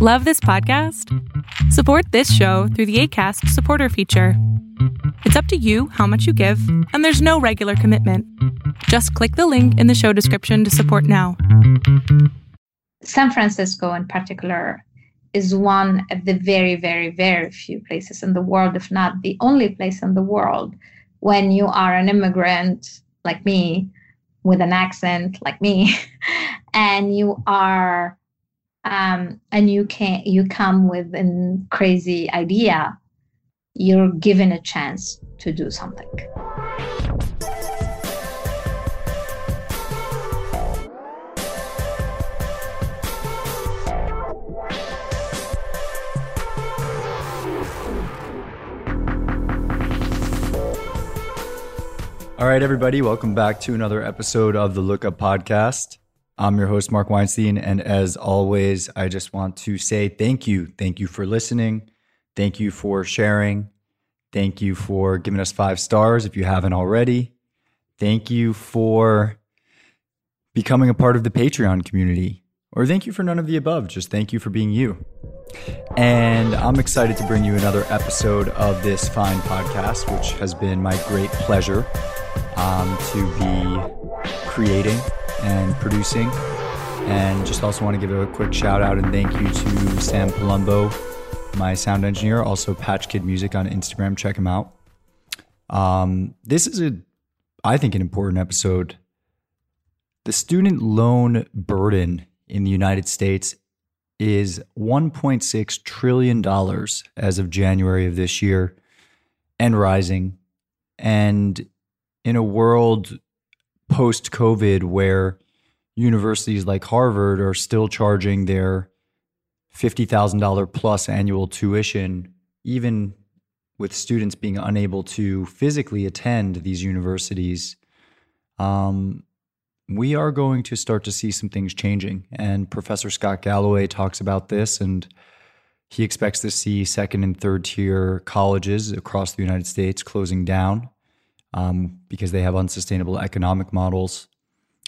Love this podcast? Support this show through the ACAST supporter feature. It's up to you how much you give, and there's no regular commitment. Just click the link in the show description to support now. San Francisco, in particular, is one of the very, very, very few places in the world, if not the only place in the world, when you are an immigrant like me, with an accent like me, and you are um, and you can you come with a crazy idea, you're given a chance to do something. All right, everybody, welcome back to another episode of the Lookup Podcast. I'm your host, Mark Weinstein. And as always, I just want to say thank you. Thank you for listening. Thank you for sharing. Thank you for giving us five stars if you haven't already. Thank you for becoming a part of the Patreon community. Or thank you for none of the above. Just thank you for being you. And I'm excited to bring you another episode of this fine podcast, which has been my great pleasure um, to be creating and producing. And just also want to give a quick shout out and thank you to Sam Palumbo, my sound engineer, also Patch Kid Music on Instagram. Check him out. Um, this is a, I think, an important episode. The student loan burden in the United States is $1.6 trillion as of January of this year and rising. And in a world post COVID where universities like Harvard are still charging their $50,000 plus annual tuition, even with students being unable to physically attend these universities. Um, we are going to start to see some things changing. And Professor Scott Galloway talks about this, and he expects to see second and third tier colleges across the United States closing down um, because they have unsustainable economic models.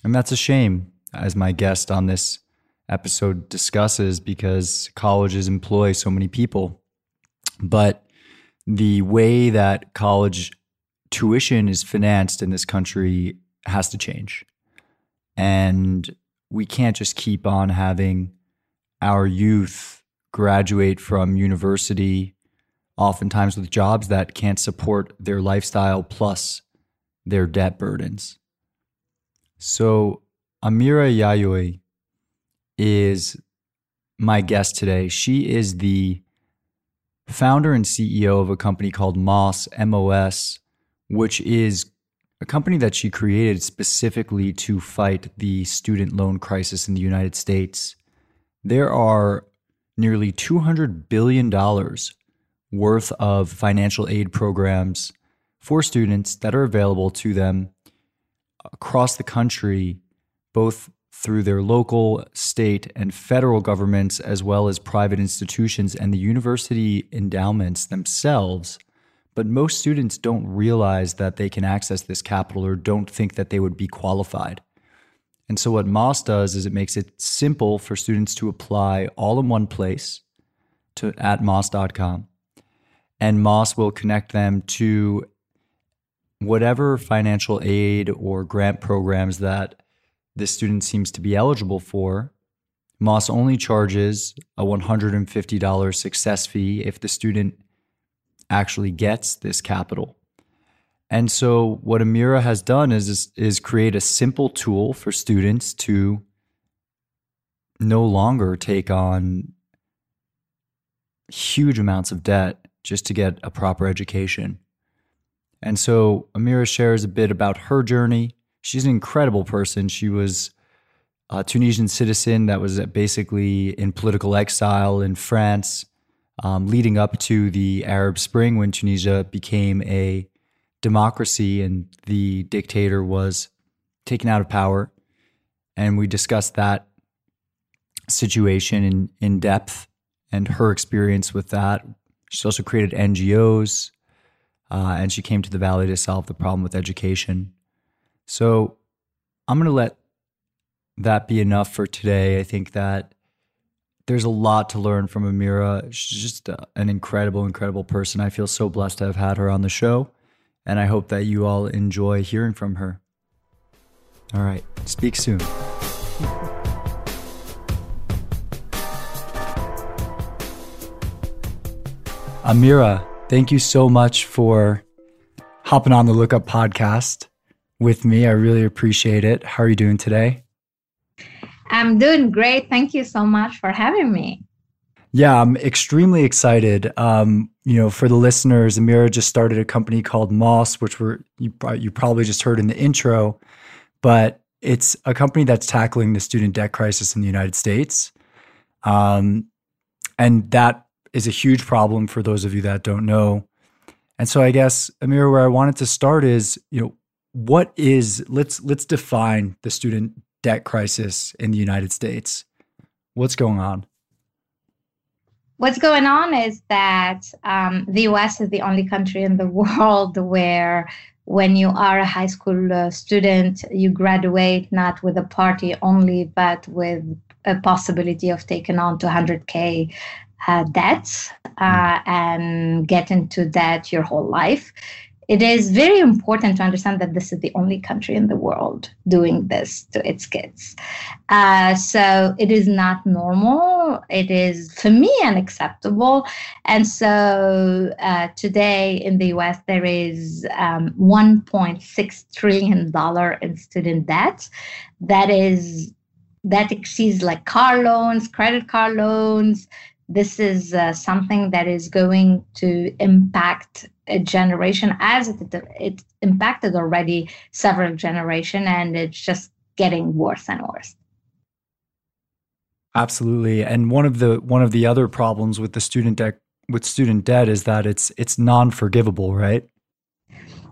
And that's a shame, as my guest on this episode discusses, because colleges employ so many people. But the way that college tuition is financed in this country has to change. And we can't just keep on having our youth graduate from university oftentimes with jobs that can't support their lifestyle plus their debt burdens. So, Amira Yahyaoui is my guest today. She is the founder and CEO of a company called Moss, MOS, which is a company that she created specifically to fight the student loan crisis in the United States. There are nearly $200 billion worth of financial aid programs for students that are available to them across the country, both through their local, state, and federal governments, as well as private institutions and the university endowments themselves. But most students don't realize that they can access this capital or don't think that they would be qualified. And so, what Mos does is it makes it simple for students to apply all in one place to at mos.com and Mos will connect them to whatever financial aid or grant programs that the student seems to be eligible for. Mos only charges a $150 success fee if the student actually gets this capital. And so, what Amira has done is, is create a simple tool for students to no longer take on huge amounts of debt just to get a proper education. And so Amira shares a bit about her journey. She's an incredible person. She was a Tunisian citizen that was basically in political exile in France, um, leading up to the Arab Spring when Tunisia became a democracy and the dictator was taken out of power. And we discussed that situation in, in depth and her experience with that, She's also created NGOs, uh, and she came to the Valley to solve the problem with education. So I'm going to let that be enough for today. I think that there's a lot to learn from Amira. She's just a, an incredible, incredible person. I feel so blessed to have had her on the show, and I hope that you all enjoy hearing from her. All right, speak soon. Amira, thank you so much for hopping on the Lookup podcast with me. I really appreciate it. How are you doing today? I'm doing great. Thank you so much for having me. Yeah, I'm extremely excited. Um, you know, for the listeners, Amira just started a company called Mos, which were you, you probably just heard in the intro, but it's a company that's tackling the student debt crisis in the United States. Um, and that is a huge problem for those of you that don't know. And so I guess Amira, where I wanted to start is, you know, what is let's let's define the student debt crisis in the United States. What's going on? What's going on is that um, the US is the only country in the world where, when you are a high school uh, student, you graduate not with a party only, but with a possibility of taking on 200K uh, debts uh, hmm. and get into debt your whole life it is very important to understand that this is the only country in the world doing this to its kids. Uh, so it is not normal. It is, for me, unacceptable. And so uh, today in the US, there is um, $1.6 trillion in student debt. That is that exceeds like car loans, credit card loans, this is uh, something that is going to impact a generation as it, it impacted already several generation and it's just getting worse and worse absolutely and one of the one of the other problems with the student debt with student debt is that it's it's non-forgivable right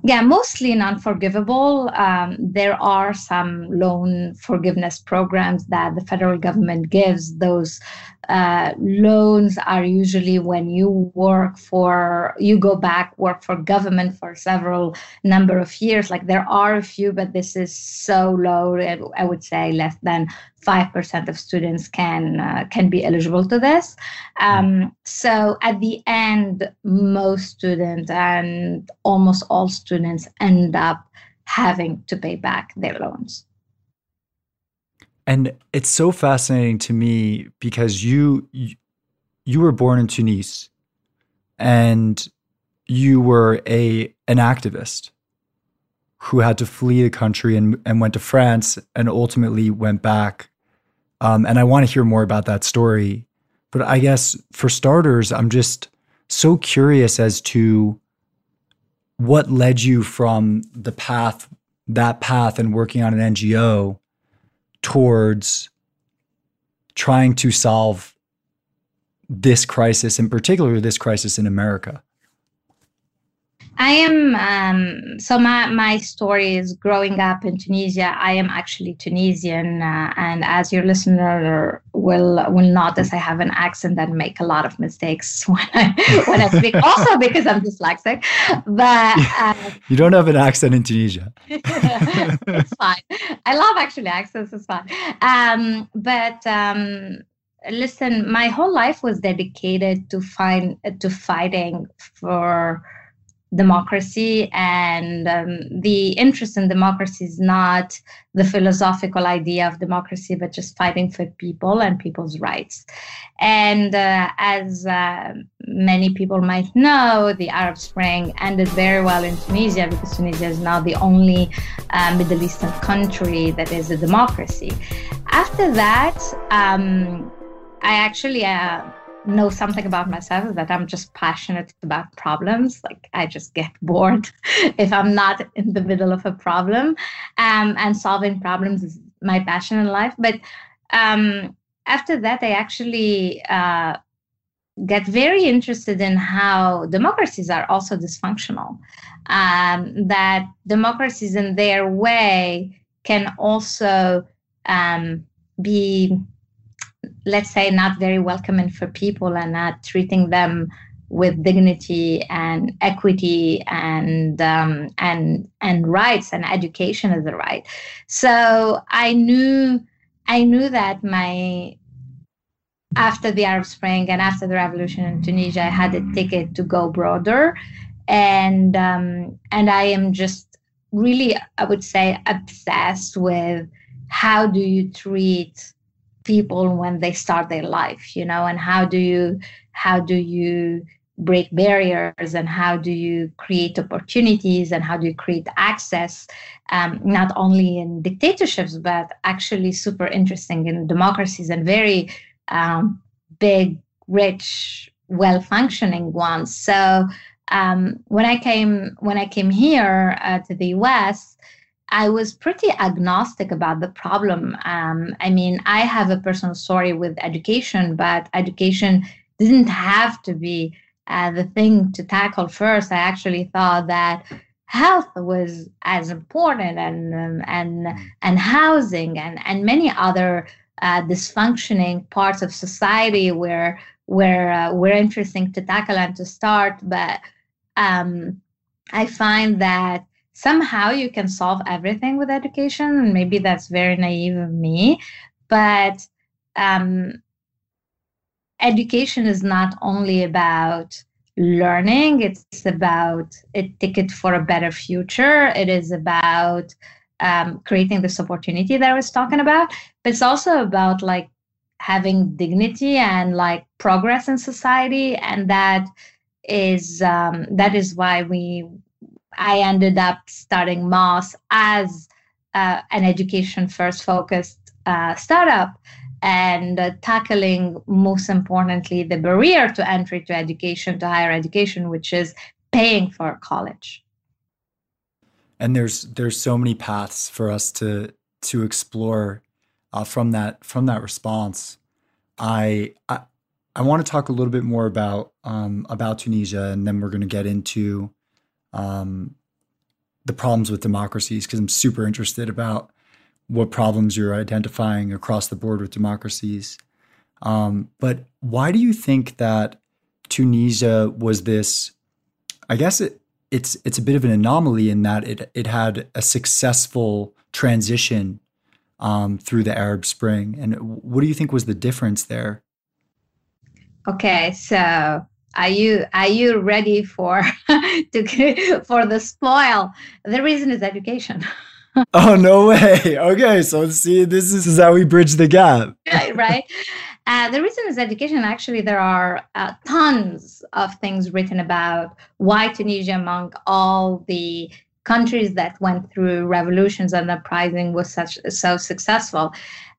yeah, mostly non-forgivable. Um, there are some loan forgiveness programs that the federal government gives. Those uh, loans are usually when you work for, you go back work for government for several number of years. Like there are a few, but this is so low. I would say less than 5% of students can uh, can be eligible to this. Um, so at the end, most students and almost all students end up having to pay back their loans. And it's so fascinating to me because you you were born in Tunis and you were a an activist who had to flee the country and, and went to France and ultimately went back. Um, and I want to hear more about that story. But I guess for starters, I'm just so curious as to what led you from the path, that path, and working on an NGO towards trying to solve this crisis, in particular, this crisis in America. I am um, so my my story is growing up in Tunisia. I am actually Tunisian, uh, and as your listener will will notice, I have an accent that make a lot of mistakes when I when I speak. also because I'm dyslexic, but uh, you don't have an accent in Tunisia. it's fine. I love actually accents. It's fine. Um, but um, listen, my whole life was dedicated to find to fighting for democracy and um, the interest in democracy is not the philosophical idea of democracy but just fighting for people and people's rights. And uh, as uh, many people might know the arab spring ended very well in tunisia because tunisia is now the only uh, middle eastern country that is a democracy. After that um, i actually uh, know something about myself that I'm just passionate about problems. Like I just get bored if I'm not in the middle of a problem. Um, and solving problems is my passion in life. But um, after that, I actually uh, get very interested in how democracies are also dysfunctional. Um, that democracies in their way can also um, be let's say, not very welcoming for people and not treating them with dignity and equity and um, and and rights and education is a right. So I knew I knew that my after the Arab Spring and after the revolution in Tunisia, I had a ticket to go broader, and um, and I am just really, I would say, obsessed with how do you treat people when they start their life, you know, and how do you how do you break barriers and how do you create opportunities and how do you create access um, not only in dictatorships but actually super interesting in democracies and very um, big rich well functioning ones. So um, when i came when i came here uh, to the us i was pretty agnostic about the problem um, i mean i have a personal story with education but education didn't have to be uh, the thing to tackle first. I actually thought that health was as important and um, and and housing and and many other uh, dysfunctioning parts of society where where uh, were interesting to tackle and to start. But um, I find that somehow you can solve everything with education. Maybe that's very naive of me, but um, education is not only about learning it's about a ticket for a better future it is about um, creating this opportunity that i was talking about but it's also about like having dignity and like progress in society and that is um, that is why we i ended up starting mos as uh, an education first focused uh, startup and uh, tackling most importantly the barrier to entry to education to higher education which is paying for college. And there's there's so many paths for us to to explore uh, from that from that response. I, I I want to talk a little bit more about um, about Tunisia, and then we're going to get into um, the problems with democracies because I'm super interested about what problems you're identifying across the board with democracies. Um, but why do you think that Tunisia was this? I guess it, it's it's a bit of an anomaly in that it it had a successful transition um, through the Arab Spring. And what do you think was the difference there? Okay, so are you are you ready for to for the spoil? The reason is education. oh no way. Okay so see this is how we bridge the gap. Right? Uh, the reason is education. Actually there are uh, tons of things written about why tunisia among all the countries that went through revolutions and uprising was such so successful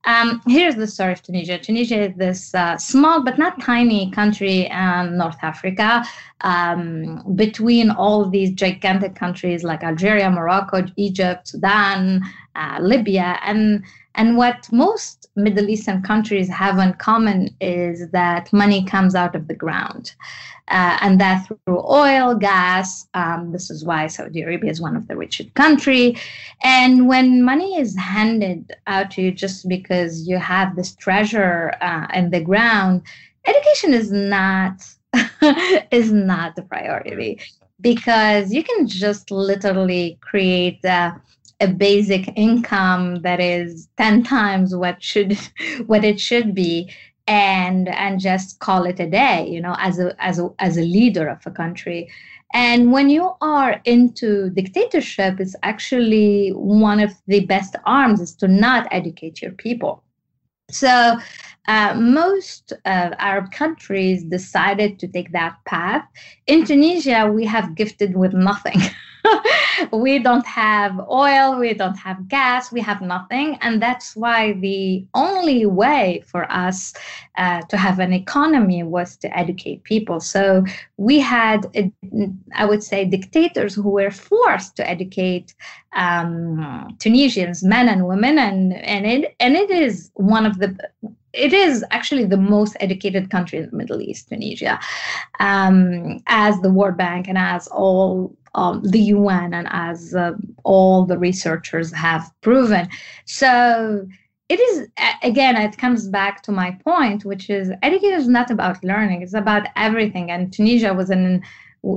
um, here's the story of Tunisia. Tunisia is this uh, small but not tiny country in North Africa. Um, between all these gigantic countries like Algeria, Morocco, Egypt, Sudan, uh, Libya, and and what most Middle Eastern countries have in common is that money comes out of the ground uh, and that through oil, gas. Um, this is why Saudi Arabia is one of the richest country. And when money is handed out to you just because you have this treasure uh, in the ground, education is not is not the priority because you can just literally create. Uh, a basic income that is 10 times what should what it should be and and just call it a day you know as a as a as a leader of a country. And when you are into dictatorship it's actually one of the best arms is to not educate your people. So uh, most uh, Arab countries decided to take that path. In Tunisia, we have gifted with nothing. we don't have oil, we don't have gas, we have nothing. And that's why the only way for us uh, to have an economy was to educate people. So we had, I would say, dictators who were forced to educate um, Tunisians, men and women. And, and, it, and it is one of the it is actually the most educated country in the Middle East, Tunisia, um, as the World Bank and as all um, the UN and as uh, all the researchers have proven. So it is again, it comes back to my point, which is education is not about learning; it's about everything. And Tunisia was an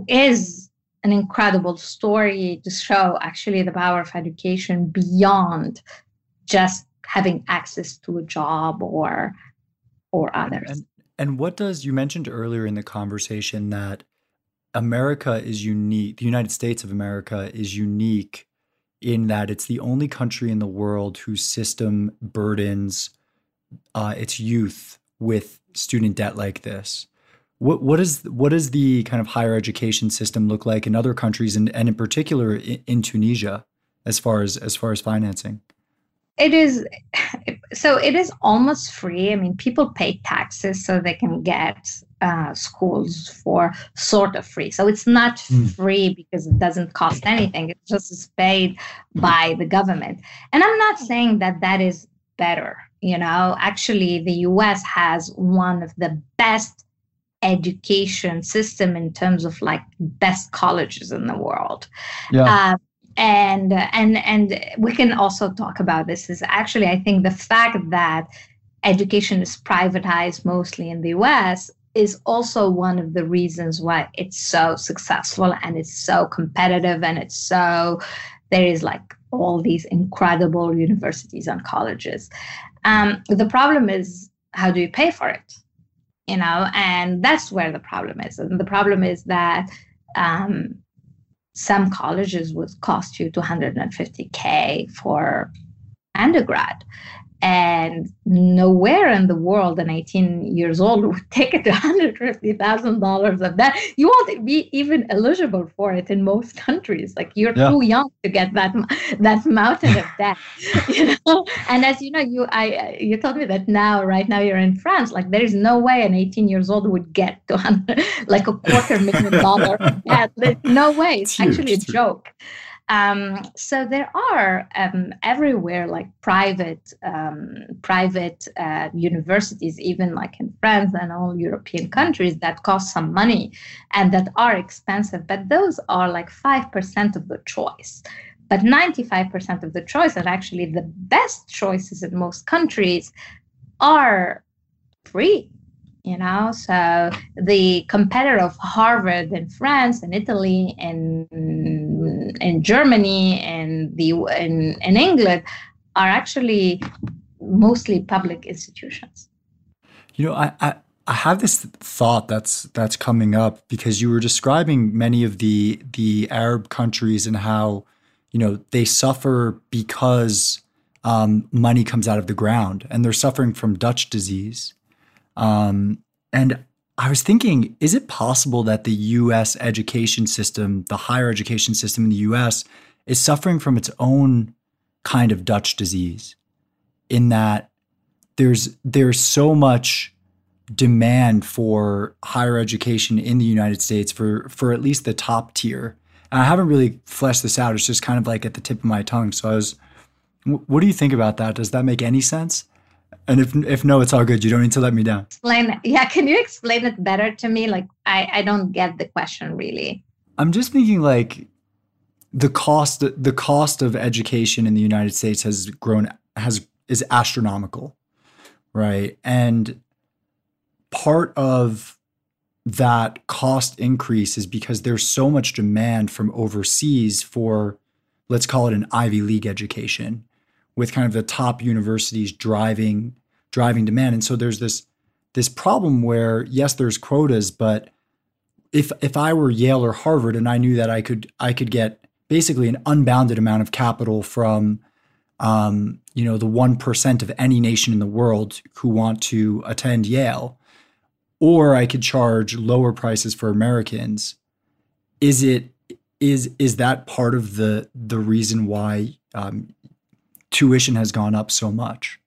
is an incredible story to show actually the power of education beyond just having access to a job or or others. And, and what does you mentioned earlier in the conversation that America is unique, the United States of America is unique in that it's the only country in the world whose system burdens uh, its youth with student debt like this. What what is what does the kind of higher education system look like in other countries, and, and in particular in, in Tunisia, as far as as far as financing? It is so it is almost free. I mean, people pay taxes so they can get uh, schools for sort of free. So it's not mm. free because it doesn't cost anything. It just is paid by the government. And I'm not saying that that is better. You know, actually, the U.S. has one of the best education system in terms of like best colleges in the world. Yeah. Uh, and and and we can also talk about this is actually i think the fact that education is privatized mostly in the us is also one of the reasons why it's so successful and it's so competitive and it's so there is like all these incredible universities and colleges. Um, the problem is how do you pay for it? You know and that's where the problem is. And the problem is that um, some colleges would cost you 250k for undergrad and nowhere in the world an 18 years old would take it to $150,000 of that. You won't be even eligible for it in most countries. Like you're yeah. too young to get that that mountain of debt. you know? And as you know, you I you told me that now, right now, you're in France. Like there is no way an 18 years old would get to like a quarter million dollar debt. No way. It's, it's actually a joke. Um, so there are um, everywhere like private um, private uh, universities, even like in France and all European countries, that cost some money and that are expensive. But those are like five percent of the choice. But 95% of the choice, and actually the best choices in most countries, are free you know? So the competitor of harvard in france and italy and in germany and the in, in england are actually mostly public institutions. You know I, I I have this thought that's that's coming up because you were describing many of the the Arab countries and how you know they suffer because um, money comes out of the ground and they're suffering from Dutch disease um, and I was thinking, is it possible that the US education system, the higher education system in the US, is suffering from its own kind of Dutch disease in that there's there's so much demand for higher education in the United States for for at least the top tier. And I haven't really fleshed this out. It's just kind of like at the tip of my tongue. So I was what do you think about that? Does that make any sense? And if if no, it's all good. You don't need to let me down. Explain. Yeah, can you explain it better to me? Like I I don't get the question really. I'm just thinking like the cost the cost of education in the United States has grown has is astronomical, right? And part of that cost increase is because there's so much demand from overseas for let's call it an Ivy League education with kind of the top universities driving driving demand. And so there's this this problem where yes, there's quotas, but if if I were Yale or Harvard and I knew that I could I could get basically an unbounded amount of capital from um, you know the one percent of any nation in the world who want to attend Yale, or I could charge lower prices for Americans. Is it is is that part of the the reason why um, tuition has gone up so much?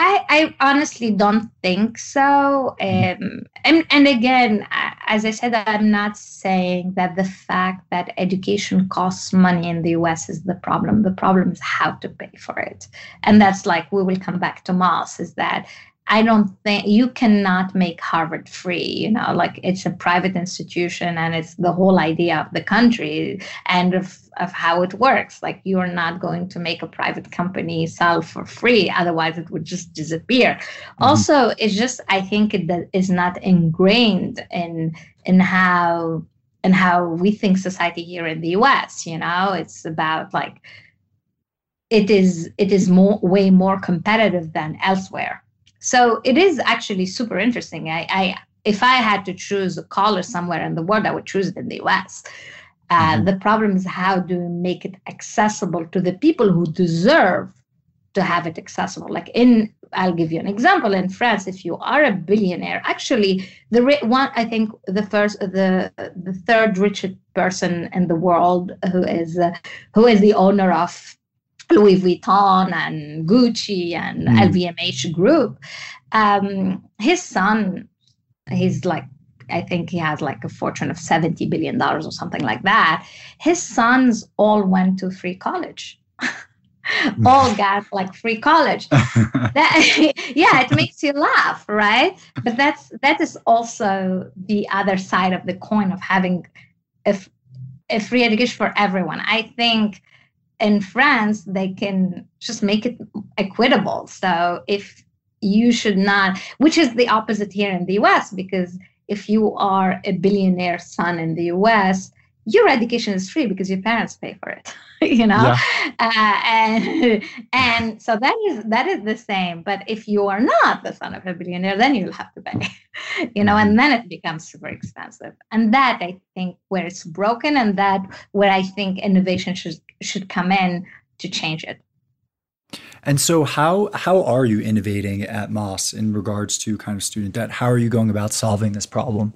I, I honestly don't think so. Um, and, and again, as I said, I'm not saying that the fact that education costs money in the US is the problem. The problem is how to pay for it. And that's like, we will come back to Mos, is that I don't think you cannot make Harvard free. You know, like it's a private institution and it's the whole idea of the country and of, of how it works. Like you are not going to make a private company sell for free, otherwise it would just disappear. Mm-hmm. Also, it's just I think it that is not ingrained in in how and how we think society here in the US. You know, it's about like it is it is more way more competitive than elsewhere so it is actually super interesting. I, I if I had to choose a college somewhere in the world, I would choose it in the US. Uh, mm-hmm. The problem is how do you make it accessible to the people who deserve to have it accessible? Like in, I'll give you an example. In France, if you are a billionaire, actually, the one I think the first, the the third richest person in the world who is uh, who is the owner of Louis Vuitton and Gucci and mm. LVMH group. Um, his son, he's like, I think he has like a fortune of $70 billion or something like that. His sons all went to free college. all got like free college. that, yeah, it makes you laugh, right? But that's that is also the other side of the coin of having a, a free education for everyone. I think in France, they can just make it equitable. So if you should not, which is the opposite here in the US, because if you are a billionaire son in the US, your education is free because your parents pay for it you know yeah. uh, and and so that is that is the same but if you are not the son of a billionaire then you'll have to pay you know and then it becomes super expensive and that i think where it's broken and that where i think innovation should should come in to change it and so how how are you innovating at Mos in regards to kind of student debt? How are you going about solving this problem?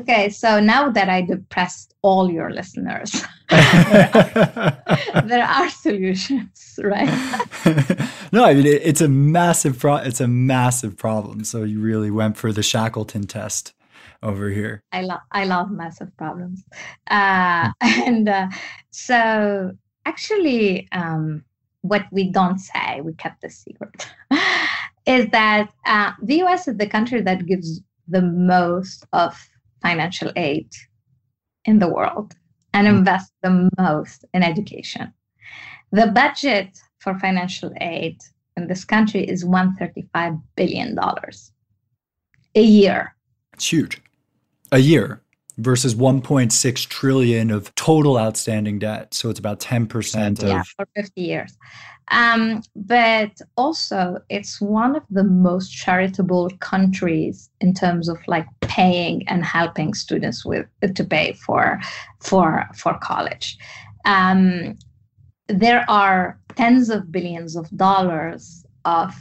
Okay, so now that I depressed all your listeners, there, are, solutions, right? no, I mean it, it's a massive pro- it's a massive problem. So you really went for the Shackleton test over here. I love I love massive problems, uh, and uh, so actually, um, what we don't say, we kept the secret, is that uh, the U.S. is the country that gives the most of financial aid in the world and hmm. invest the most in education. The budget for financial aid in this country is $135 billion a year. It's huge. A year versus 1.6 trillion of total outstanding debt. So it's about 10% of yeah, for 50 years. Um, but also, it's one of the most charitable countries in terms of like paying and helping students with to pay for for for college. Um, there are tens of billions of dollars of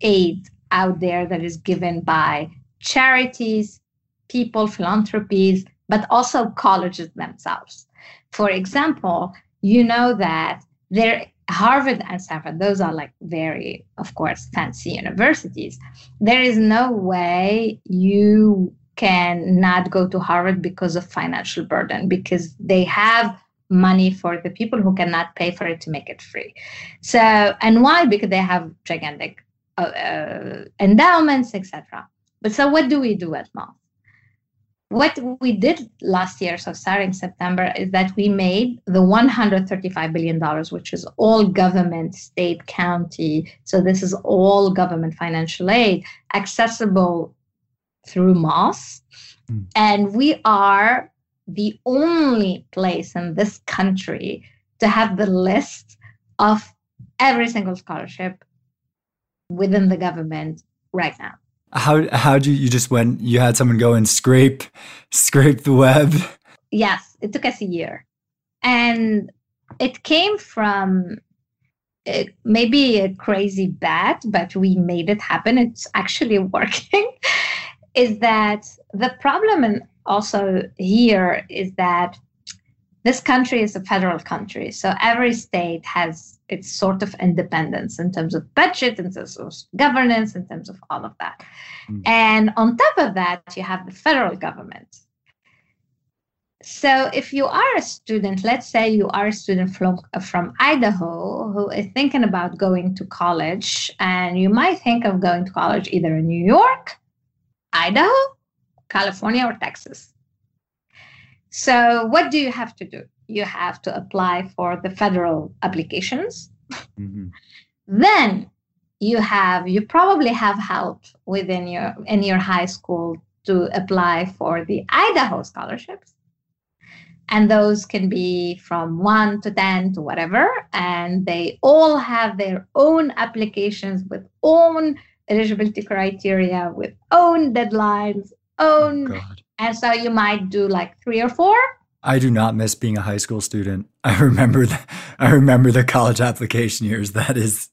aid out there that is given by charities, people, philanthropies, but also colleges themselves. For example, you know that there Harvard and Stanford, those are like very, of course, fancy universities. There is no way you can not go to Harvard because of financial burden, because they have money for the people who cannot pay for it to make it free. So, and why? Because they have gigantic uh, uh, endowments, etc. But so, what do we do at Mos? What we did last year, so starting September, is that we made the $135 billion, which is all government, state, county. So this is all government financial aid accessible through Mos. Mm. And we are the only place in this country to have the list of every single scholarship within the government right now how how do you, you just went you had someone go and scrape scrape the web? Yes it took us a year. And it came from it, maybe a crazy bet but we made it happen. It's actually working. Is that the problem and also here is that this country is a federal country. So every state has its sort of independence in terms of budget, in terms of governance, in terms of all of that. Mm. And on top of that, you have the federal government. So if you are a student, let's say you are a student from, from Idaho who is thinking about going to college, and you might think of going to college either in New York, Idaho, California, or Texas. So what do you have to do? You have to apply for the federal applications. Mm-hmm. then you have you probably have help within your in your high school to apply for the Idaho scholarships. And those can be from one to 10 to whatever. And they all have their own applications with own eligibility criteria with own deadlines, own, oh and so you might do like three or four. I do not miss being a high school student. I remember the, I remember the college application years. That is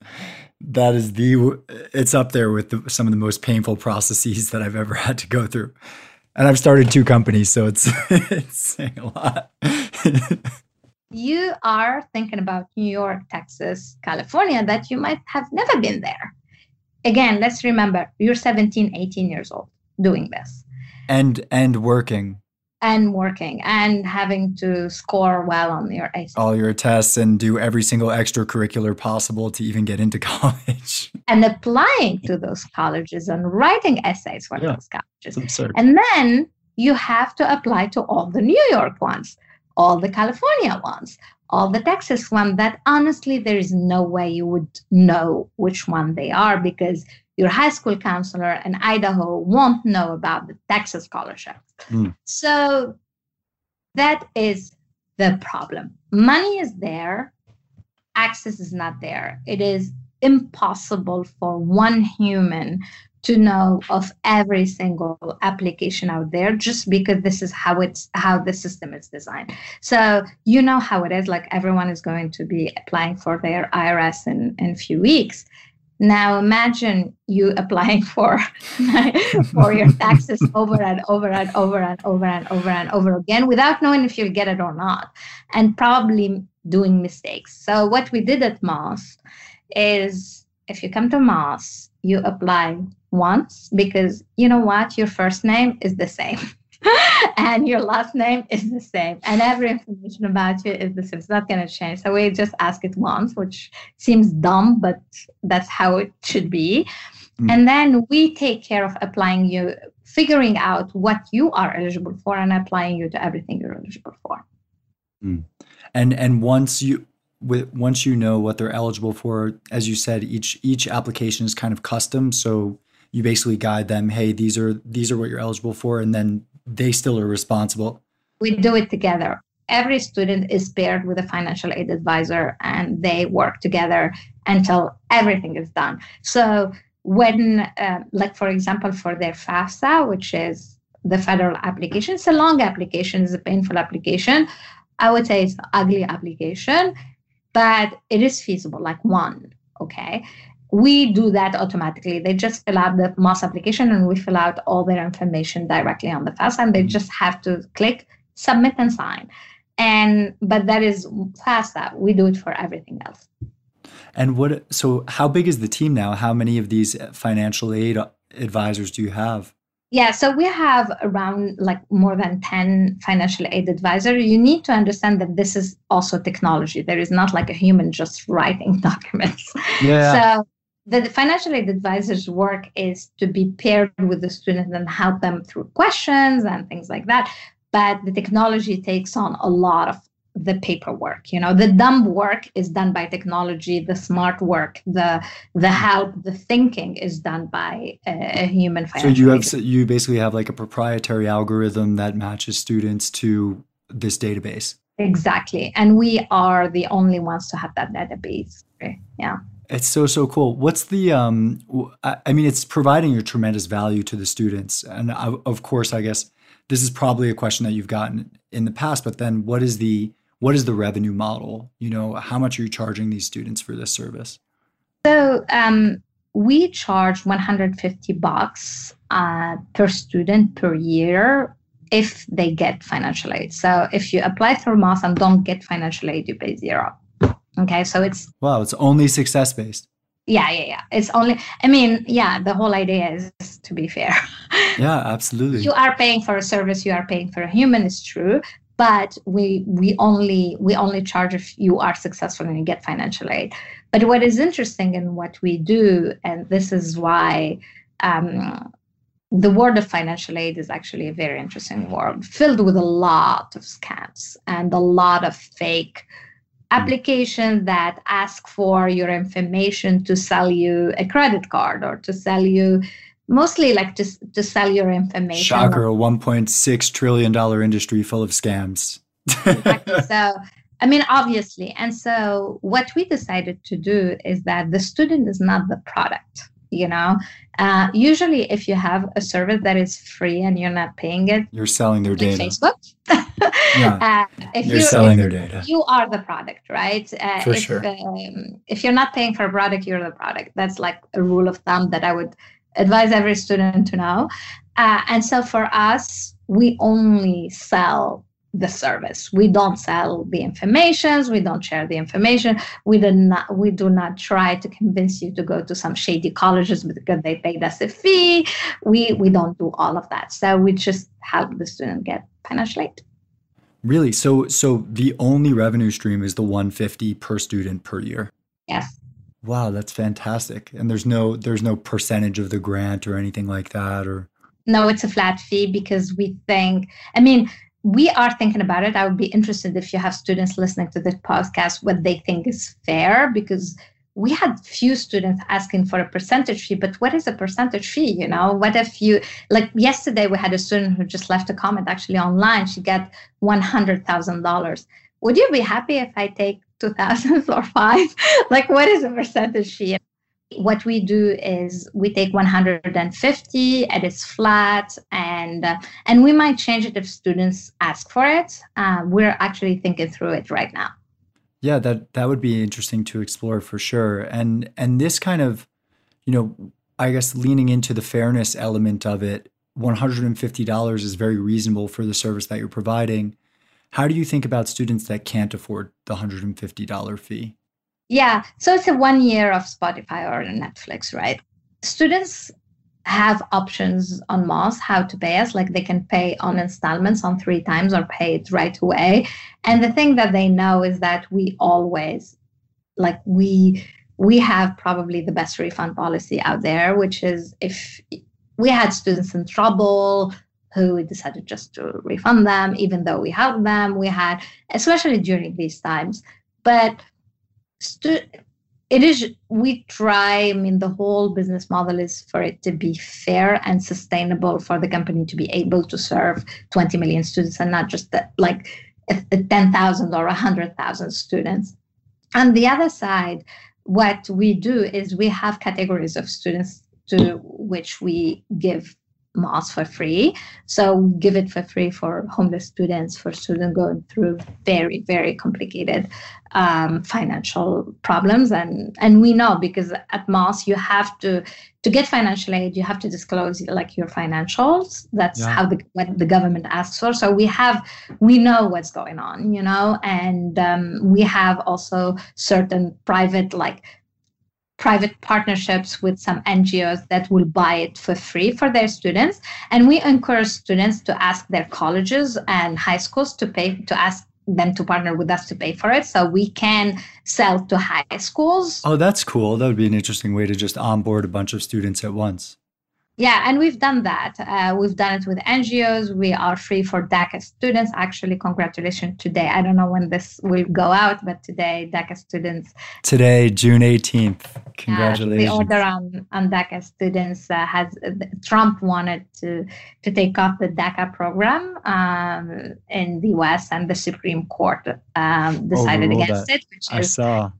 that is the it's up there with the, some of the most painful processes that I've ever had to go through. And I've started two companies, so it's it's saying a lot. you are thinking about New York, Texas, California that you might have never been there. Again, let's remember you're 17, 18 years old doing this. And and working and working and having to score well on your ACT. all your tests and do every single extracurricular possible to even get into college and applying to those colleges and writing essays for yeah, those colleges absurd. and then you have to apply to all the new york ones all the california ones all the texas ones that honestly there is no way you would know which one they are because your high school counselor in Idaho won't know about the Texas scholarship. Mm. So that is the problem. Money is there, access is not there. It is impossible for one human to know of every single application out there just because this is how it's how the system is designed so you know how it is like everyone is going to be applying for their irs in in a few weeks now imagine you applying for for your taxes over and over and over and over and over and over again without knowing if you'll get it or not, and probably doing mistakes. So what we did at Mos is if you come to Mos, you apply once because you know what, your first name is the same. and your last name is the same, and every information about you is the same. It's not going to change. So we just ask it once, which seems dumb, but that's how it should be. Mm. And then we take care of applying you, figuring out what you are eligible for, and applying you to everything you're eligible for. Mm. And and once you with once you know what they're eligible for, as you said, each each application is kind of custom. So you basically guide them, hey, these are these are what you're eligible for, and then they still are responsible? We do it together. Every student is paired with a financial aid advisor and they work together until everything is done. So, when, uh, like, for example, for their FAFSA, which is the federal application, it's a long application, it's a painful application. I would say it's an ugly application, but it is feasible, like one. Okay we do that automatically. They just fill out the Mos application and we fill out all their information directly on the FAFSA and they mm-hmm. just have to click submit and sign. And but that is FAFSA. We do it for everything else. And what so how big is the team now? How many of these financial aid advisors do you have? Yeah, so we have around like more than 10 financial aid advisors. You need to understand that this is also technology. There is not like a human just writing documents. Yeah. So the financial aid advisor's work is to be paired with the student and help them through questions and things like that. But the technology takes on a lot of the paperwork. You know, the dumb work is done by technology. The smart work, the the help, the thinking is done by a, a human. So you have you basically have like a proprietary algorithm that matches students to this database. Exactly, and we are the only ones to have that database. Yeah. It's so so cool. What's the um? I mean, it's providing a tremendous value to the students, and I, of course, I guess this is probably a question that you've gotten in the past. But then, what is the what is the revenue model? You know, how much are you charging these students for this service? So um, we charge 150 bucks uh, per student per year if they get financial aid. So if you apply through Mos and don't get financial aid, you pay zero. Okay, so it's wow, it's only success based. Yeah, yeah, yeah. It's only. I mean, yeah. The whole idea is to be fair. yeah, absolutely. You are paying for a service. You are paying for a human. it's true, but we we only we only charge if you are successful and you get financial aid. But what is interesting in what we do, and this is why. Um, the world of financial aid is actually a very interesting world filled with a lot of scams and a lot of fake Mm-hmm. applications that ask for your information to sell you a credit card or to sell you mostly like to, to sell your information. Shocker, a $1.6 trillion industry full of scams. exactly. So, I mean, obviously. And so, what we decided to do is that the student is not the product. You know? Uh, usually if you have a service that is free and you're not paying it you're selling their data. Facebook yeah. uh, if you're selling their data. you are the product right? Uh, For if, sure. Um, if you're not paying for a product you're the product. That's like a rule of thumb that i would advise every student to know. Uh, and so for us we only sell the service. We don't sell the informations. We don't share the information. We do not. We do not try to convince you to go to some shady colleges because they paid us a fee. We we don't do all of that. So we just help the student get financial aid. Really? So so the only revenue stream is the 150 per student per year. Yes. Wow, that's fantastic. And there's no there's no percentage of the grant or anything like that or no, it's a flat fee because we think I mean we are thinking about it. I would be interested if you have students listening to this podcast what they think is fair because we had few students asking for a percentage fee, but what is a percentage fee? You know, what if you like yesterday we had a student who just left a comment actually online. She got one hundred thousand dollars. Would you be happy if I take two thousand or five? like, what is a percentage fee? What we do is we take 150 and it's flat and uh, and we might change it if students ask for it. Uh, we're actually thinking through it right now. Yeah that that would be interesting to explore for sure. And and this kind of you know i guess leaning into the fairness element of it $150 is very reasonable for the service that you're providing. How do you think about students that can't afford the $150 fee yeah. So it's a one year of Spotify or Netflix, right? Students have options on Mos how to pay us. Like they can pay on installments on three times or pay it right away. And the thing that they know is that we always like we we have probably the best refund policy out there, which is if we had students in trouble who we decided just to refund them, even though we helped them. We had, especially during these times. But it is we try i mean the whole business model is for it to be fair and sustainable for the company to be able to serve 20 million students and not just the, like 10,000 or 100,000 students. On the other side what we do is we have categories of students to which we give Mos for free. So give it for free for homeless students, for students going through very, very complicated um, financial problems. And and we know because at Mos you have to to get financial aid, you have to disclose like your financials. That's yeah. how the what the government asks for. So we have we know what's going on, you know, and um, we have also certain private like private partnerships with some NGOs that will buy it for free for their students. And we encourage students to ask their colleges and high schools to pay to ask them to partner with us to pay for it so we can sell to high schools. Oh, that's cool. That would be an interesting way to just onboard a bunch of students at once. Yeah, and we've done that. Uh, we've done it with NGOs. We are free for DACA students. Actually, congratulations today. I don't know when this will go out, but today, DACA students. Today, June 18th. Congratulations. Uh, the order on, on DACA students uh, has uh, Trump wanted to, to take off the DACA program um, in the US, and the Supreme Court um, decided against that. it. Which I is, saw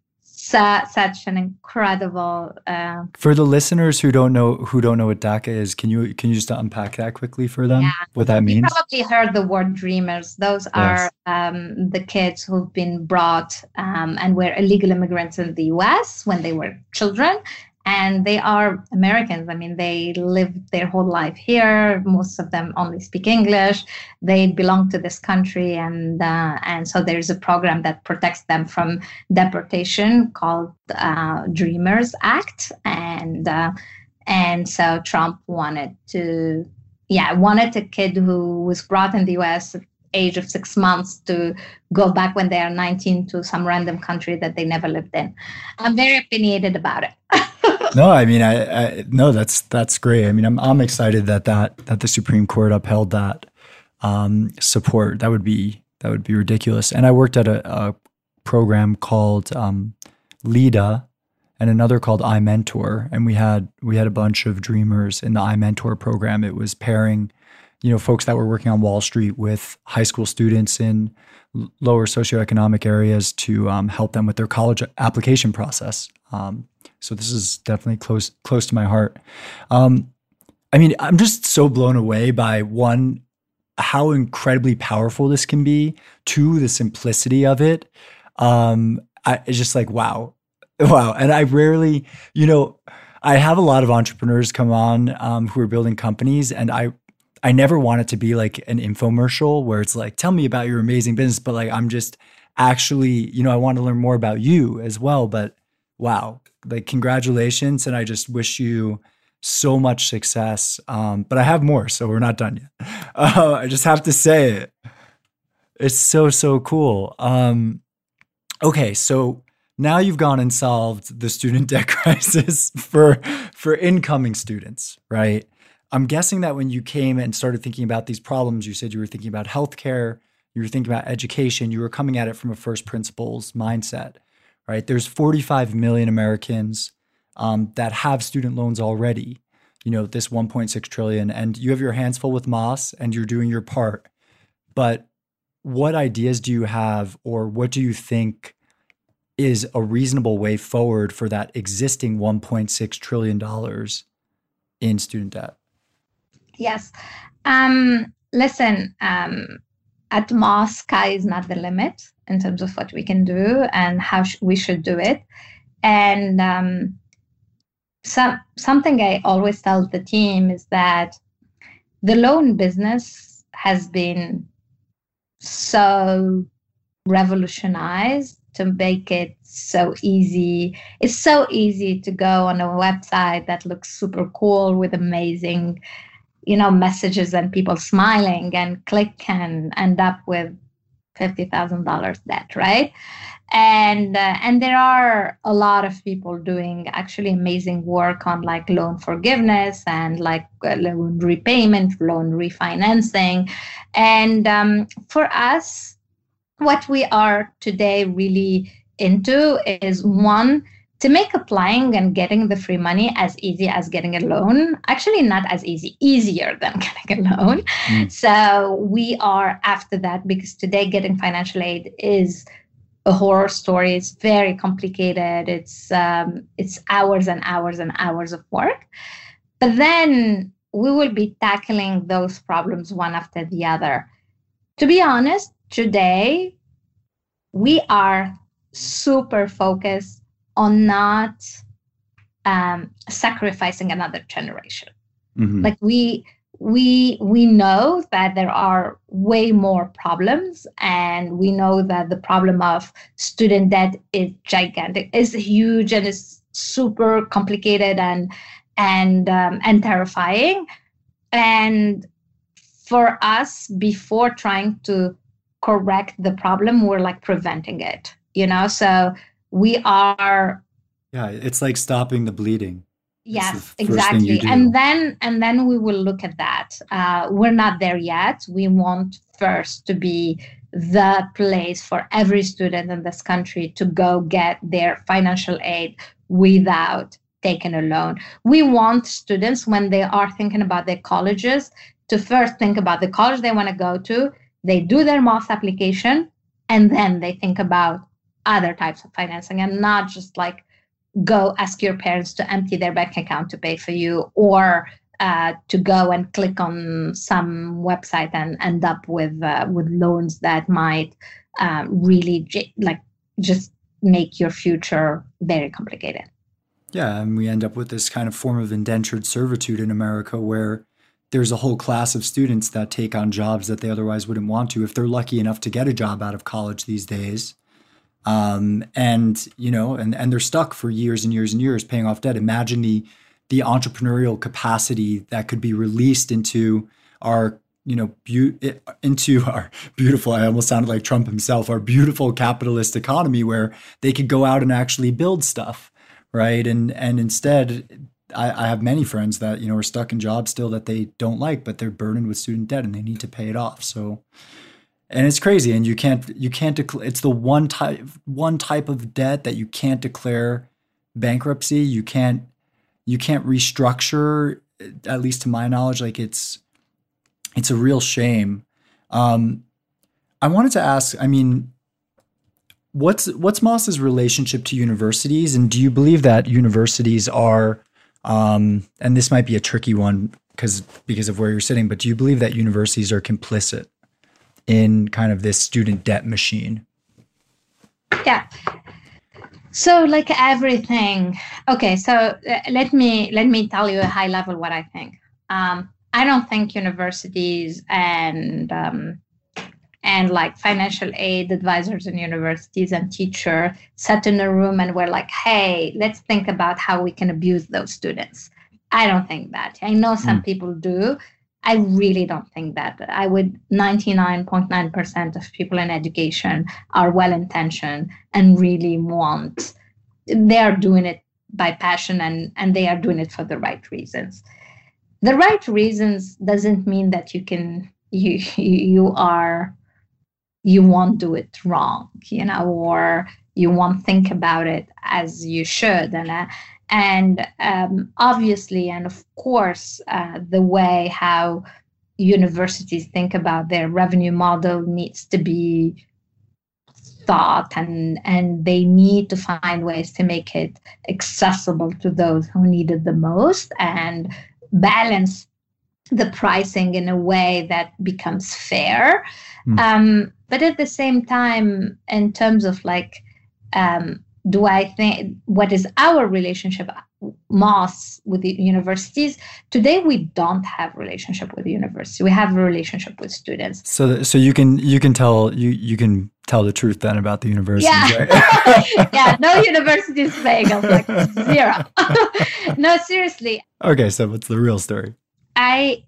su- such an incredible. Uh, for the listeners who don't know who don't know what DACA is, can you can you just unpack that quickly for them? Yeah. What that means? You probably heard the word dreamers. Those yes. are um, the kids who've been brought um, and were illegal immigrants in the U.S. when they were children, and they are Americans. I mean, they lived their whole life here. Most of them only speak English. They belong to this country, and uh, and so there is a program that protects them from deportation called uh, Dreamers Act, and uh, and so Trump wanted to, yeah, wanted a kid who was brought in the U.S. age of six months to go back when they are 19 to some random country that they never lived in. I'm very opinionated about it. no, I mean, I, I, no, that's that's great. I mean, I'm I'm excited that that that the Supreme Court upheld that um, support. That would be that would be ridiculous. And I worked at a, a program called um, LEDA and another called iMentor, and we had we had a bunch of dreamers in the iMentor program. It was pairing, you know, folks that were working on Wall Street with high school students in lower socioeconomic areas to um, help them with their college application process. Um, so this is definitely close close to my heart. Um, I mean, I'm just so blown away by one how incredibly powerful this can be. Two, the simplicity of it. Um, I, it's just like wow, wow. And I rarely, you know, I have a lot of entrepreneurs come on um, who are building companies, and I I never want it to be like an infomercial where it's like, tell me about your amazing business, but like I'm just actually, you know, I want to learn more about you as well. But wow, like congratulations. And I just wish you so much success. Um, but I have more, so we're not done yet. Uh, I just have to say it. It's so, so cool. Um, okay, so now you've gone and solved the student debt crisis for for incoming students, right? I'm guessing that when you came and started thinking about these problems, you said you were thinking about healthcare, you were thinking about education, you were coming at it from a first principles mindset, right? There's 45 million Americans um, that have student loans already. You know, this 1.6 trillion, and you have your hands full with Mos, and you're doing your part. But what ideas do you have, or what do you think is a reasonable way forward for that existing 1.6 trillion dollars in student debt? Yes. Um, listen, um, at Mos, sky is not the limit in terms of what we can do and how sh- we should do it. And um, some, something I always tell the team is that the loan business has been so revolutionized to make it so easy. It's so easy to go on a website that looks super cool with amazing you know messages and people smiling and click and end up with $50000 debt right? And uh, and there are a lot of people doing actually amazing work on like loan forgiveness and like uh, loan repayment loan refinancing. And um, for us what we are today really into is one to make applying and getting the free money as easy as getting a loan actually not as easy easier than getting a loan. Mm. so we are after that because today getting financial aid is a horror story. It's very complicated. It's um, it's hours and hours and hours of work. But then we will be tackling those problems one after the other. To be honest today we are super focused on not um, sacrificing another generation. Mm-hmm. Like we we we know that there are way more problems and we know that the problem of student debt is gigantic is huge and is super complicated and and um, and terrifying and for us before trying to correct the problem we're like preventing it you know so we are yeah it's like stopping the bleeding. Yes the exactly. and then and then we will look at that. Uh, we're not there yet. We want first to be the place for every student in this country to go get their financial aid without taking a loan we want students when they are thinking about their colleges to first think about the college they want to go to. They do their Mos application and then they think about other types of financing and not just like go ask your parents to empty their bank account to pay for you or uh, to go and click on some website and end up with uh, with loans that might um, really j- like just make your future very complicated. Yeah, and we end up with this kind of form of indentured servitude in America where there's a whole class of students that take on jobs that they otherwise wouldn't want to if they're lucky enough to get a job out of college these days um, and you know, and and they're stuck for years and years and years paying off debt. Imagine the the entrepreneurial capacity that could be released into our you know be- into our beautiful i almost sounded like trump himself our beautiful capitalist economy where they could go out and actually build stuff right and and instead I, I have many friends that you know are stuck in jobs still that they don't like but they're burdened with student debt and they need to pay it off so and it's crazy and you can't you can't declare it's the one type one type of debt that you can't declare bankruptcy. You can't you can't restructure at least to my knowledge like it's it's a real shame. Um i wanted to ask i mean what's what's Mos's relationship to universities, and do you believe that universities are, um, and this might be a tricky one because because of where you're sitting, but do you believe that universities are complicit in kind of this student debt machine? Yeah. So like everything, okay. So uh, let me let me tell you a high level what I think. Um, I don't think universities and um, and like financial aid advisors in universities and teacher sat in a room and were like, hey, let's think about how we can abuse those students. I don't think that. I know some mm. people do. I really don't think that. I would 99.9% of people in education are well intentioned and really want, they are doing it by passion and, and they are doing it for the right reasons. The right reasons doesn't mean that you can, you, you are you won't do it wrong, you know, or you won't think about it as you should. And uh, and um, obviously, and of course, uh, the way how universities think about their revenue model needs to be thought and and they need to find ways to make it accessible to those who need it the most and balance the pricing in a way that becomes fair mm. um, but at the same time in terms of like um, do i think what is our relationship Mos with the universities? Today we don't have relationship with the university. We have a relationship with students. So so you can you can tell you you can tell the truth then about the university yeah. right? yeah no university is paying us like zero. No seriously. Okay so what's the real story? I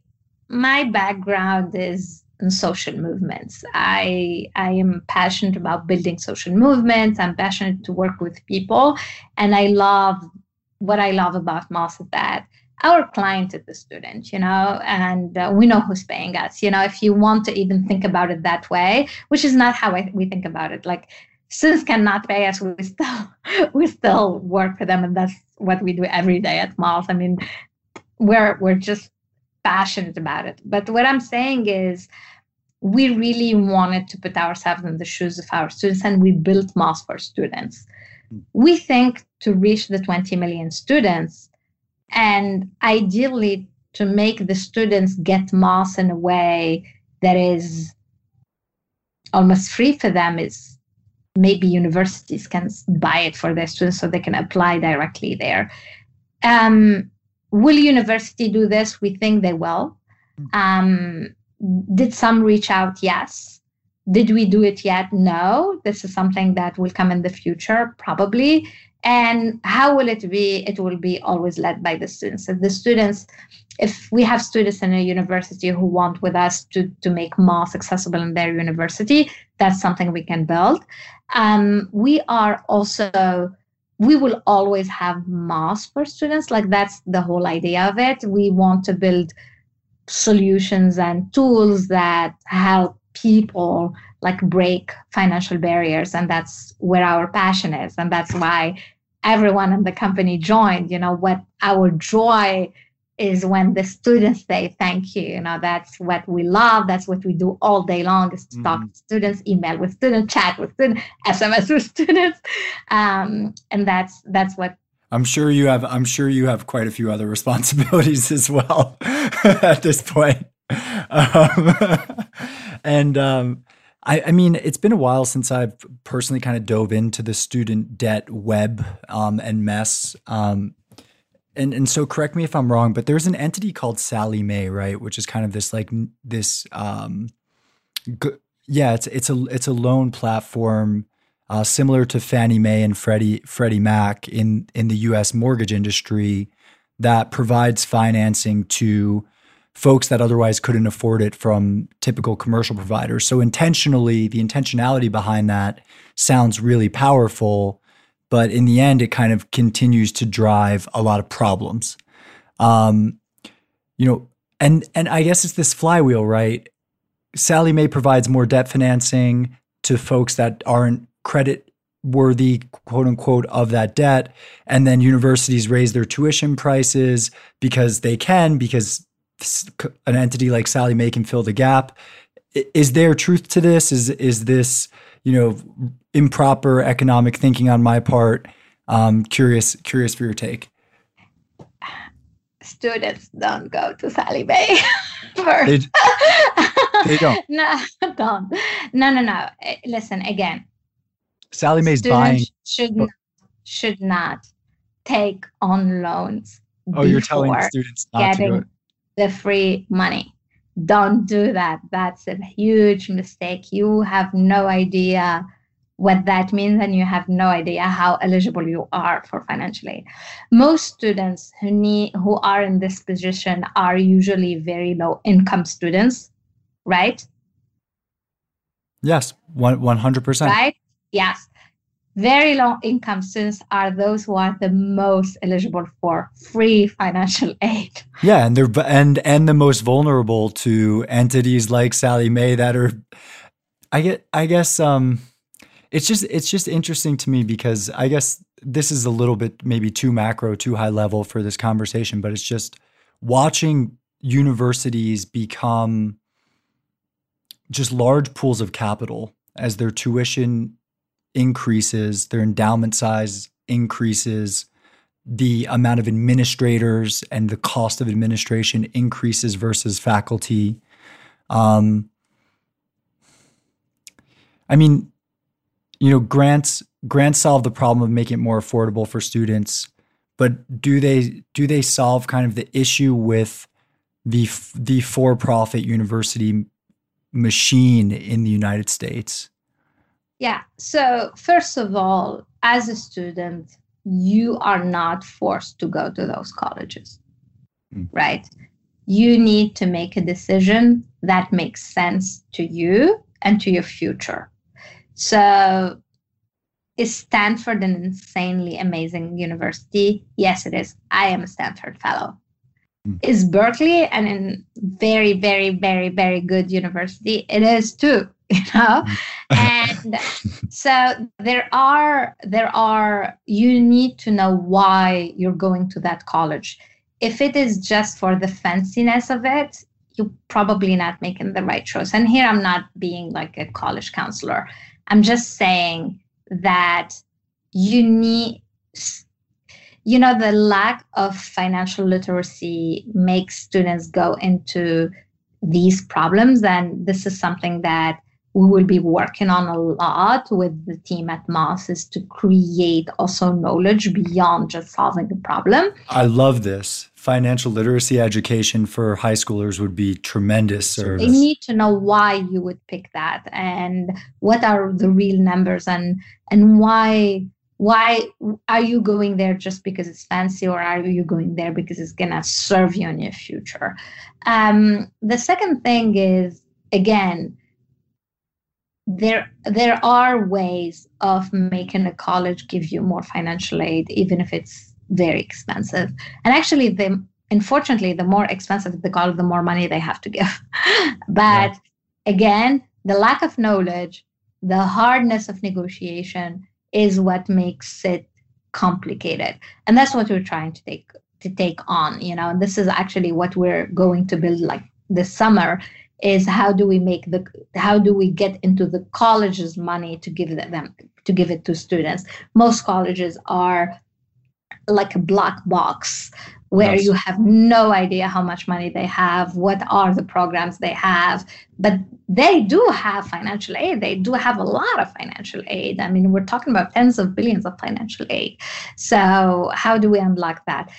my background is in social movements. I I am passionate about building social movements. I'm passionate to work with people, and I love what I love about Mos is that our client is the student, you know, and uh, we know who's paying us. You know, if you want to even think about it that way, which is not how I, we think about it, like students cannot pay us, we still we still work for them, and that's what we do every day at Mos. I mean, we're we're just passionate about it. But what I'm saying is, we really wanted to put ourselves in the shoes of our students, and we built Mos for students. We think to reach the 20 million students, and ideally to make the students get Mos in a way that is almost free for them is maybe universities can buy it for their students so they can apply directly there. Um, Will university do this? We think they will. Mm. Um, did some reach out? Yes. Did we do it yet? No. This is something that will come in the future, probably. And how will it be? It will be always led by the students. If the students, if we have students in a university who want with us to, to make Mos accessible in their university, that's something we can build. Um, we are also we will always have Mos for students. Like that's the whole idea of it. We want to build solutions and tools that help people like break financial barriers. And that's where our passion is. And that's why everyone in the company joined. You know, what our joy is when the students say thank you. You know, that's what we love. That's what we do all day long is to mm-hmm. talk to students, email with students, chat with students, SMS with students. Um, and that's that's what I'm sure you have I'm sure you have quite a few other responsibilities as well at this point. Um, and um, I, I, mean, it's been a while since I've personally kind of dove into the student debt web um, and mess. Um, and and so correct me if I'm wrong, but there's an entity called Sallie Mae, right? Which is kind of this like this um g- yeah, it's it's a it's a loan platform uh, similar to Fannie Mae and Freddie Freddie Mac in in the US mortgage industry that provides financing to folks that otherwise couldn't afford it from typical commercial providers. So intentionally, the intentionality behind that sounds really powerful but in the end, it kind of continues to drive a lot of problems. Um, you know, and and I guess it's this flywheel, right? Sallie Mae provides more debt financing to folks that aren't credit worthy, quote unquote, of that debt. And then universities raise their tuition prices because they can, because an entity like Sallie Mae can fill the gap. Is there truth to this? Is is this you know, improper economic thinking on my part. Um, curious, curious for your take. Students don't go to Sallie Mae. first. They, they don't. no, don't. No, no, no. Eh, Listen again. Sallie Mae's buying. should not, should not take on loans. Oh, you're telling students not to go. getting the free money. Don't do that. That's a huge mistake. You have no idea what that means, and you have no idea how eligible you are for financial aid. Most students who need who are in this position are usually very low income students, right? Yes, one hundred percent. Right? Yes. Very low income students are those who are the most eligible for free financial aid. Yeah, and they're and and the most vulnerable to entities like Sallie Mae that are. I get. I guess. Um, it's just it's just interesting to me because I guess this is a little bit maybe too macro, too high level for this conversation, but it's just watching universities become just large pools of capital as their tuition increases, their endowment size increases, the amount of administrators and the cost of administration increases versus faculty. Um, I mean, you know, grants grants solve the problem of making it more affordable for students, but do they do they solve kind of the issue with the the for-profit university machine in the United States? Yeah. So, first of all, as a student, you are not forced to go to those colleges, Mm. right? You need to make a decision that makes sense to you and to your future. So, is Stanford an insanely amazing university? Yes, it is. I am a Stanford fellow. Mm. Is Berkeley an an very, very, very, very good university? It is too, you know? Mm-hmm. and so there are there are you need to know why you're going to that college. If it is just for the fanciness of it you're probably not making the right choice. And here i'm not being like a college counselor. I'm just saying that you need you know the lack of financial literacy makes students go into these problems. And this is something that we will be working on a lot with the team at Mos is to create also knowledge beyond just solving the problem. I love this. Financial literacy education for high schoolers would be tremendous service. They need to know why you would pick that and what are the real numbers and and why why are you going there just because it's fancy or are you going there because it's going to serve you in your future um, the second thing is again there there are ways of making a college give you more financial aid even if it's very expensive. And actually the unfortunately the more expensive the college the more money they have to give. But Yeah. again the lack of knowledge the hardness of negotiation is what makes it complicated. And that's what we're trying to take to take on you know? And this is actually what we're going to build like this summer is how do we make the how do we get into the colleges money to give them to give it to students? Most colleges are like a black box where Yes. you have no idea how much money they have what are the programs they have but they do have financial aid. They do have a lot of financial aid. I mean we're talking about tens of billions of financial aid. So how do we unlock that?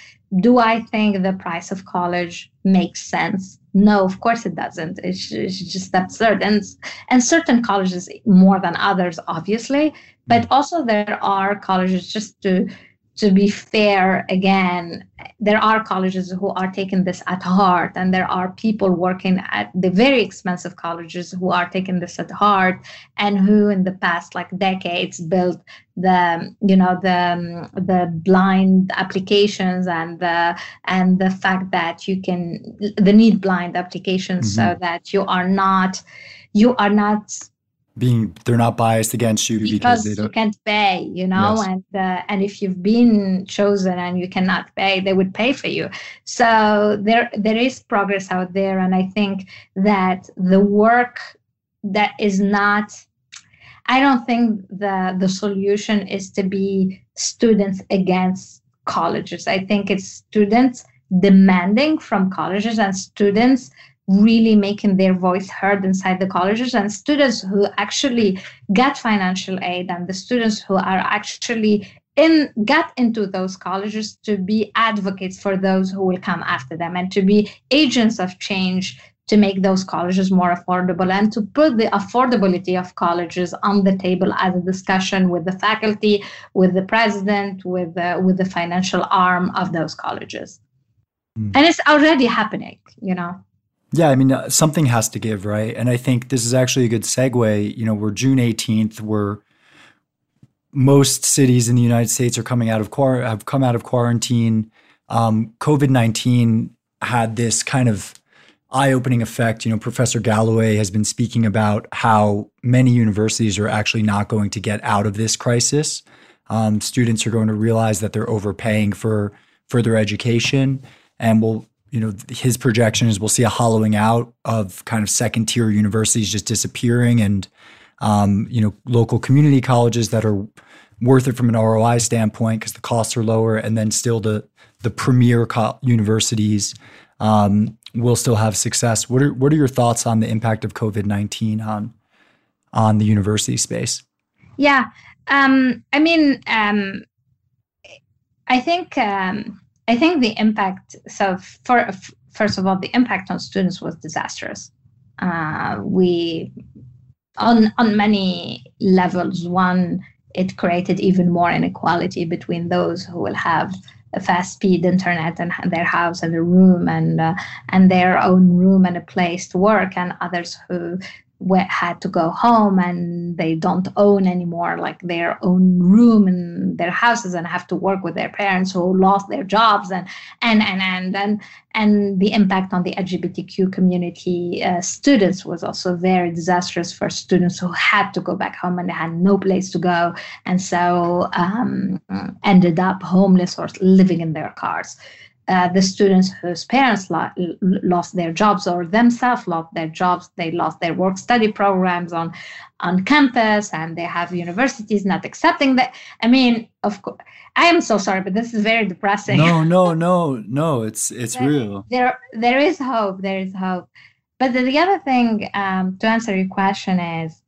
Do I think the price of college makes sense? No, of course it doesn't. It's, it's just absurd. And, and certain colleges more than others, obviously, but also there are colleges just to to be fair again there are colleges who are taking this at heart and there are people working at the very expensive colleges who are taking this at heart and who in the past like decades built the you know the the blind applications and the and the fact that you can the need blind applications so mm-hmm. that you are not you are not Being they're not biased against you because, because they you don't. can't pay you know Yes. and uh, and if you've been chosen and you cannot pay they would pay for you so there there is progress out there and i think that the work that is not I don't think the the solution is to be students against colleges. I think it's students demanding from colleges and students really making their voice heard inside the colleges and students who actually get financial aid and the students who are actually in get into those colleges to be advocates for those who will come after them and to be agents of change to make those colleges more affordable and to put the affordability of colleges on the table as a discussion with the faculty, with the president, with the, with the financial arm of those colleges. Mm. And it's already happening, you know. Yeah, I mean, uh, something has to give, right? And I think this is actually a good segue. You know, we're June 18th. We're most cities in the United States are coming out of have come out of quarantine. Um, COVID 19 had this kind of eye-opening effect. You know, Professor Galloway has been speaking about how many universities are actually not going to get out of this crisis. Um, students are going to realize that they're overpaying for further education, and will you know his projection is we'll see a hollowing out of kind of second tier universities just disappearing, and um, you know local community colleges that are worth it from an ROI standpoint because the costs are lower, and then still the the premier co- universities um, will still have success. What are what are your thoughts on the impact of COVID nineteen on on the university space? Yeah, um, I mean, um, I think um, I think the impact. So, for first of all, the impact on students was disastrous. Uh, we on on many levels. One, it created even more inequality between those who will have a fast speed internet and their house and a room and uh, and their own room and a place to work and others who had to go home and they don't own anymore like their own room in their houses and have to work with their parents who lost their jobs and and and and and, and the impact on the lgbtq community uh, students was also very disastrous for students who had to go back home and they had no place to go and so um, ended up homeless or living in their cars uh, the students whose parents lo- lost their jobs or themselves lost their jobs they lost their work study programs on on campus and they have universities not accepting that. I mean of course i am so sorry but this is very depressing. No no no no it's it's there, real. there there is hope there is hope. But the, the other thing um, to answer your question is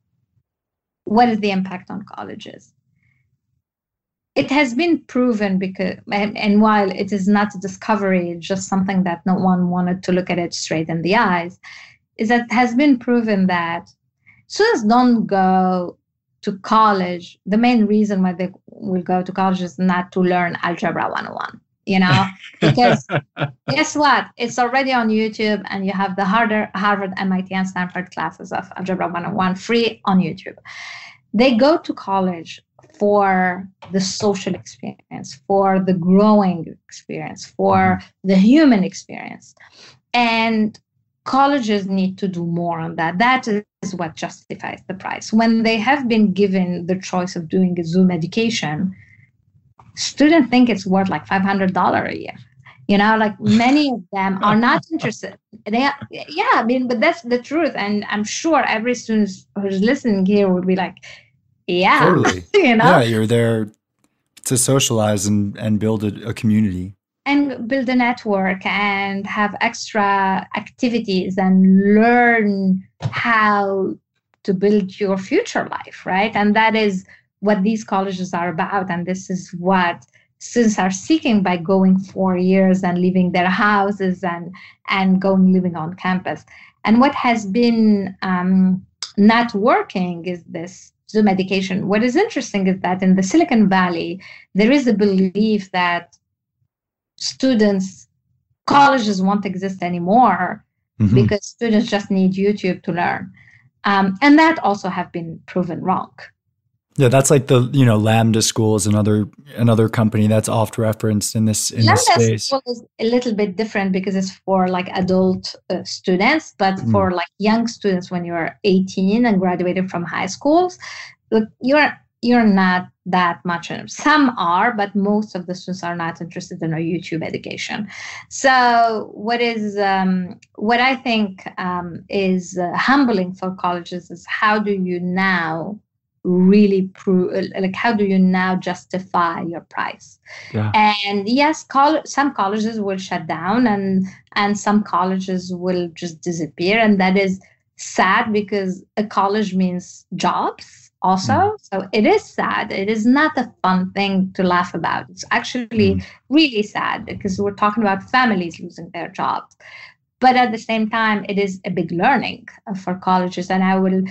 what is the impact on colleges it has been proven because and, and, while it is not a discovery just something that no one wanted to look at it straight in the eyes is that it has been proven that students don't go to college. The main reason why they will go to college is not to learn algebra 101 you know? Because guess what? It's already on youtube and you have the harder harvard mit and stanford classes of algebra 101 free on youtube. They go to college for the social experience, for the growing experience, for mm-hmm. the human experience. And colleges need to do more on that. That is what justifies the price. When they have been given the choice of doing a Zoom education, students think it's worth like $500 a year. You know, like many of them are not interested. They, are, yeah, I mean, but that's the truth. And I'm sure every student who's listening here would be like, yeah. Totally. You know? Yeah you're there to socialize and and build a, a community. And build a network and have extra activities and learn how to build your future life right? And that is what these colleges are about. And this is what students are seeking by going four years and leaving their houses and and going living on campus. And what has been um, not working is this Zoom education. What is interesting is that in the Silicon Valley, there is a belief that students, colleges won't exist anymore mm-hmm. because students just need YouTube to learn. Um, and that also have been proven wrong. Yeah, that's like the you know Lambda School is another another company that's oft referenced in this in Lambda this space. School is a little bit different because it's for like adult uh, students, but mm. for like young students when you're 18 and graduated from high schools, look, you're you're not that much some are but most of the students are not interested in a youtube education so what is um, what i think um, is uh, humbling for colleges is how do you now really prove like how do you now justify your price? Yeah. and yes col- some colleges will shut down and and some colleges will just disappear. And that is sad because a college means jobs also. Mm. so it is sad. It is not a fun thing to laugh about. It's actually mm. really sad because we're talking about families losing their jobs. But at the same time it is a big learning for colleges. And i will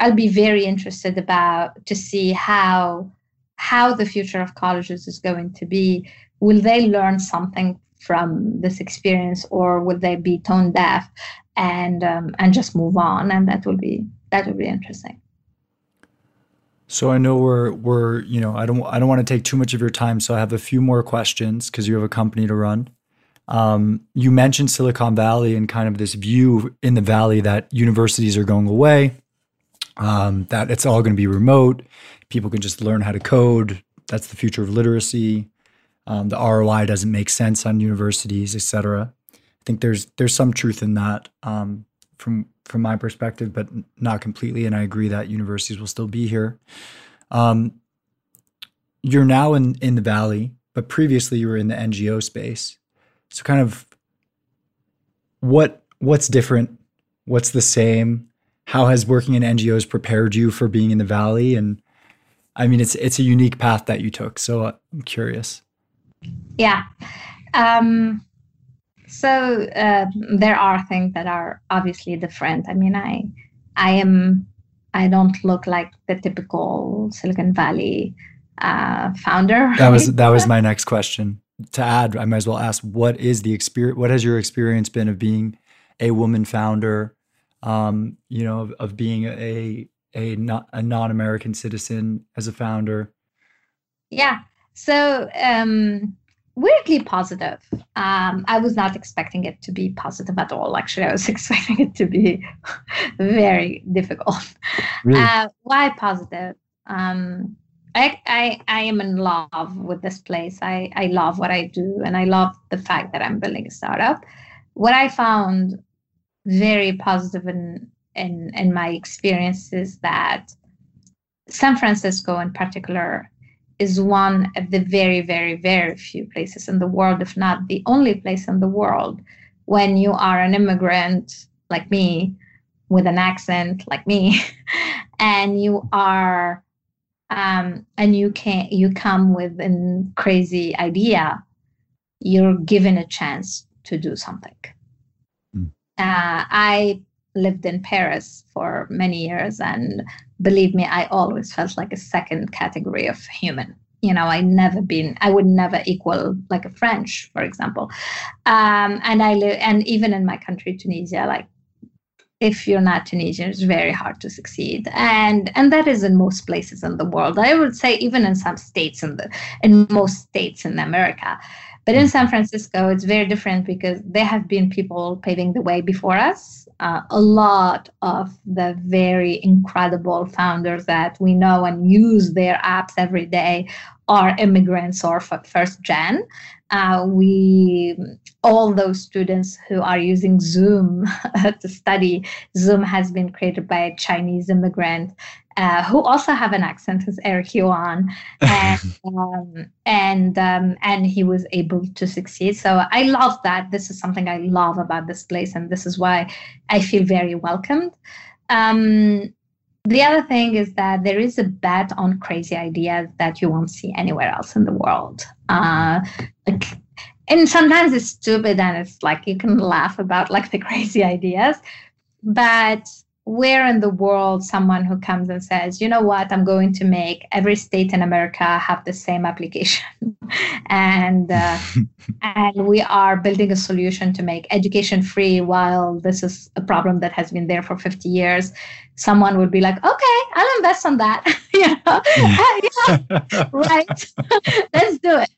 I'll be very interested about to see how how the future of colleges is going to be. Will they learn something from this experience, or will they be tone deaf and um, and just move on? And that will be that will be interesting. So I know we're we're you know I don't I don't want to take too much of your time, so I have a few more questions because you have a company to run. Um, you mentioned Silicon Valley and kind of this view in the valley that universities are going away um, that it's all going to be remote. People can just learn how to code. That's the future of literacy. Um, the ROI doesn't make sense on universities, et cetera. I think there's there's some truth in that um, from from my perspective, but not completely. And I agree that universities will still be here. Um, you're now in in the valley, but previously you were in the NGO space. So, kind of what what's different? What's the same? How has working in NGOs prepared you for being in the valley? And I mean, it's it's a unique path that you took. So uh, I'm curious. Yeah. Um, so uh, there are things that are obviously different. I mean, I I am I don't look like the typical Silicon Valley uh, founder. That was that was my next question. To add, I might as well ask, what is the experience? What has your experience been of being a woman founder? Um, you know, of, of being a a not a non-American citizen as a founder? Yeah. So um, weirdly positive. Um, I was not expecting it to be positive at all. Actually, I was expecting it to be very difficult. Really? Uh, why positive? Um, I, I, I am in love with this place. I, I love what I do, and I love the fact that I'm building a startup. What I found very positive in in in my experiences that San Francisco in particular is one of the very very very few places in the world if not the only place in the world when you are an immigrant like me with an accent like me and you are um, and you can you come with a crazy idea you're given a chance to do something uh, I lived in Paris for many years, and believe me, I always felt like a second category of human. You know, I never been, I would never equal like a French, for example. Um, and I live, and even in my country, Tunisia, like if you're not Tunisian, it's very hard to succeed, and and that is in most places in the world. I would say even in some states in the in most states in America. But in San Francisco, it's very different because there have been people paving the way before us. Uh, a lot of the very incredible founders that we know and use their apps every day are immigrants or first gen. Uh, we all those students who are using Zoom to study. Zoom has been created by a Chinese immigrant uh, who also have an accent, is Eric Yuan, and um, and um, and he was able to succeed. So I love that. This is something I love about this place, and this is why I feel very welcomed. Um, the other thing is that there is a bet on crazy ideas that you won't see anywhere else in the world. Uh, and sometimes it's stupid, and it's like you can laugh about like the crazy ideas, but where in the world someone who comes and says, you know what, I'm going to make every state in America have the same application, and uh, and we are building a solution to make education free while this is a problem that has been there for 50 years. Someone would be like, okay, I'll invest on that. you know, yeah, right, let's do it.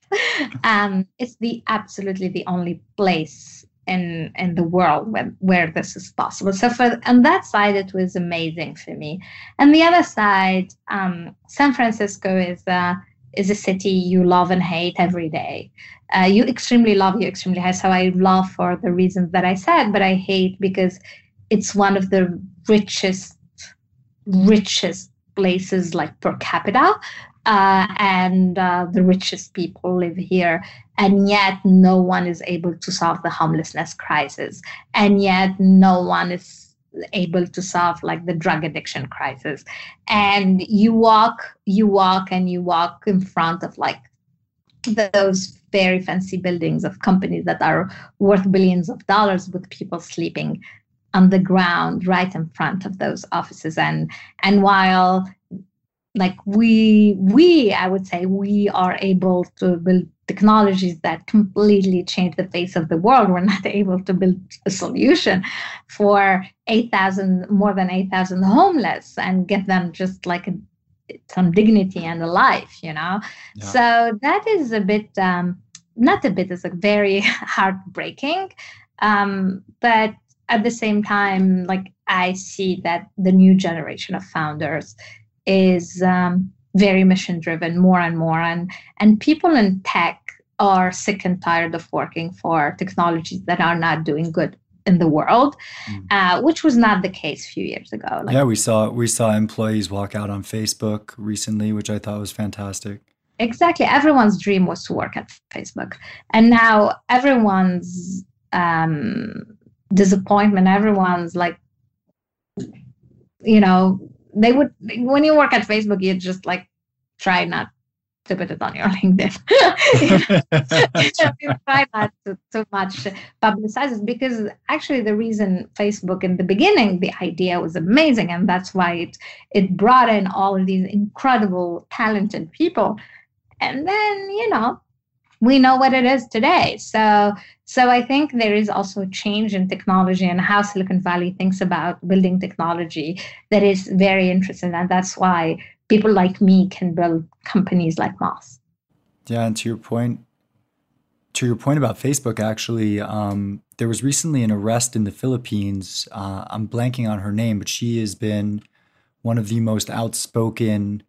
Um, it's the absolutely the only place in in the world where, where this is possible. So for on that side it was amazing for me. And the other side um, san francisco is a is a city you love and hate every day. Uh, you extremely love you extremely hate. So i love for the reasons that i said but i hate because it's one of the richest richest places like per capita, uh, and uh, the richest people live here. And yet, no one is able to solve the homelessness crisis. And yet, no one is able to solve like the drug addiction crisis. And you walk, you walk, and you walk in front of like those very fancy buildings of companies that are worth billions of dollars with people sleeping on the ground right in front of those offices and and while like we we i would say we are able to build technologies that completely change the face of the world we're not able to build a solution for 8000 more than 8000 homeless and get them just like a, some dignity and a life you know yeah. so that is a bit um not a bit it's like very heartbreaking um but at the same time like i see that the new generation of founders is um, very mission driven more and more and and people in tech are sick and tired of working for technologies that are not doing good in the world, mm. uh, which was not the case a few years ago. Like, yeah, we saw we saw employees walk out on Facebook recently, which I thought was fantastic. Exactly, everyone's dream was to work at Facebook, and now everyone's um, disappointment, everyone's like, you know, they would when you work at Facebook, you just like try not to put it on your LinkedIn. you try not to too much publicize it because actually the reason Facebook in the beginning the idea was amazing and that's why it it brought in all of these incredible talented people, and then you know we know what it is today. So so I think there is also a change in technology and how Silicon Valley thinks about building technology that is very interesting. And that's why people like me can build companies like Mos. Yeah, and to your point, to your point about Facebook, actually, um, there was recently an arrest in the Philippines. Uh, I'm blanking on her name, but she has been one of the most outspoken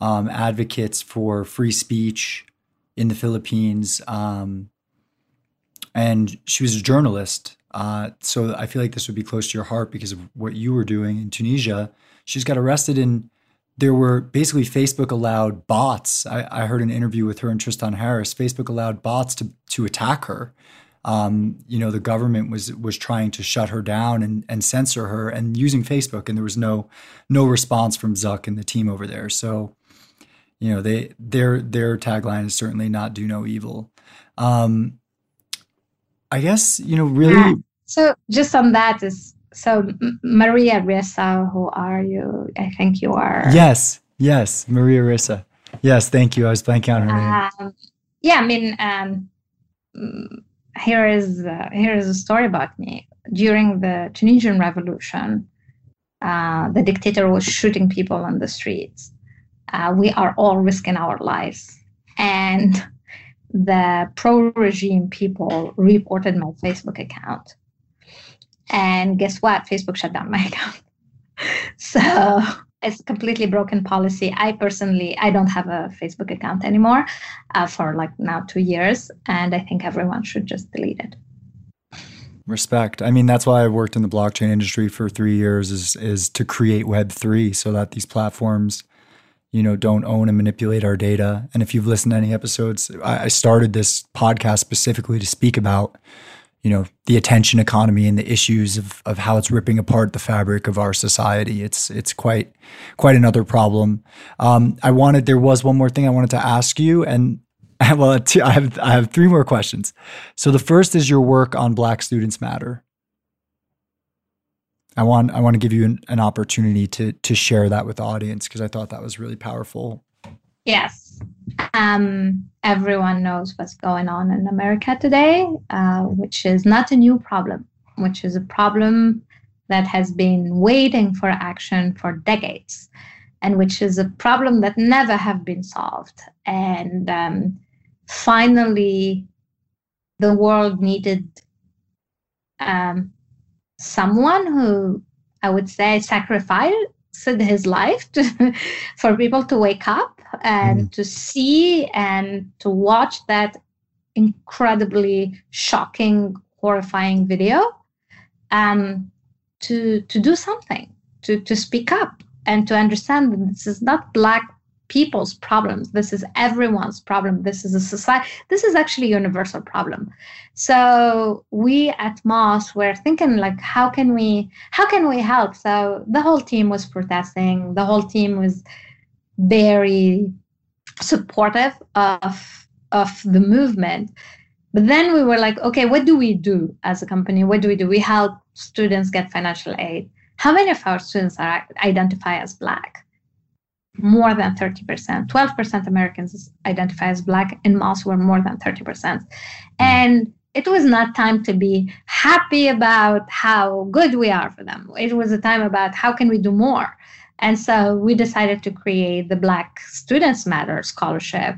um, advocates for free speech in the Philippines. Um, and she was a journalist. Uh, so I feel like this would be close to your heart because of what you were doing in Tunisia. She's got arrested and there were basically Facebook allowed bots. I, I, heard an interview with her and Tristan Harris. Facebook allowed bots to to attack her. Um, you know, the government was was trying to shut her down and, and censor her and using Facebook, and there was no no response from Zuck and the team over there. So, you know, they their their tagline is certainly not do no evil. Um, I guess you know really. Yeah. So just on that is so Maria Ressa, who are you? I think you are. Yes, yes, Maria Ressa. Yes, thank you. I was blanking on her name. Um, yeah, I mean, um, here is uh, here is a story about me. During the Tunisian Revolution, uh, the dictator was shooting people on the streets. Uh, we are all risking our lives, and the pro regime people reported my Facebook account. And guess what? Facebook shut down my account. so it's completely broken policy. I personally, I don't have a Facebook account anymore uh, for like now two years, and I think everyone should just delete it. Respect. I mean, that's why I worked in the blockchain industry for three years is is to create Web three so that these platforms you know, don't own and manipulate our data. And if you've listened to any episodes, I, started this podcast specifically to speak about, you know, the attention economy and the issues of, of how it's ripping apart the fabric of our society. It's it's quite quite another problem. Um, I wanted there was one more thing I wanted to ask you, and well, I have I have three more questions. So the first is your work on Black Students Matter. I want I want to give you an, an opportunity to to share that with the audience because I thought that was really powerful. Yes, um, everyone knows what's going on in America today, uh, which is not a new problem, which is a problem that has been waiting for action for decades, and which is a problem that never have been solved. And um, finally, the world needed um, someone who I would say sacrificed his life to, for people to wake up and mm. to see and to watch that incredibly shocking, horrifying video, um, to to do something, to to speak up, and to understand that this is not black people's problems. This is everyone's problem. This is a society this is actually a universal problem. So we at mos were thinking like how can we how can we help? So the whole team was protesting. The whole team was very supportive of of the movement. But then we were like okay what do we do as a company? What do we do? We help students get financial aid. How many of our students are identify as black more than 30%. 12% Americans identify as Black, and Mos were more than 30%. And it was not time to be happy about how good we are for them. It was a time about how can we do more. And so we decided to create the Black Students Matter Scholarship.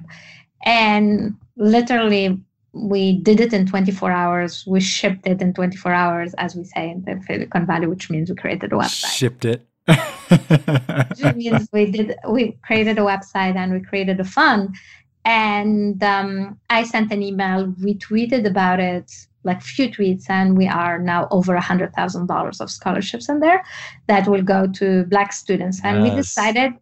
And literally, we did it in 24 hours. We shipped it in 24 hours, as we say in the Silicon Valley, which means we created a website. Shipped it which means we did we created a website and we created a fund. And um, i sent an email we tweeted about it like few tweets and we are now over a hundred thousand dollars of scholarships in there that will go to black students. And yes. we decided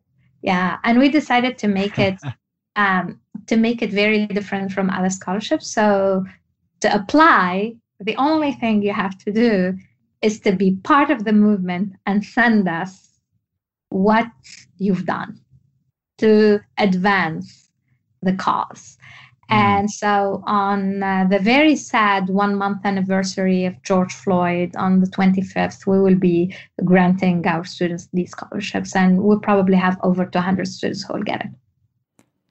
yeah and we decided to make it um, to make it very different from other scholarships. So to apply the only thing you have to do is to be part of the movement and send us what you've done to advance the cause. Mm. And so, on uh, the very sad one month anniversary of George Floyd, on the 25th, we will be granting our students these scholarships, and we'll probably have over 200 students who will get it.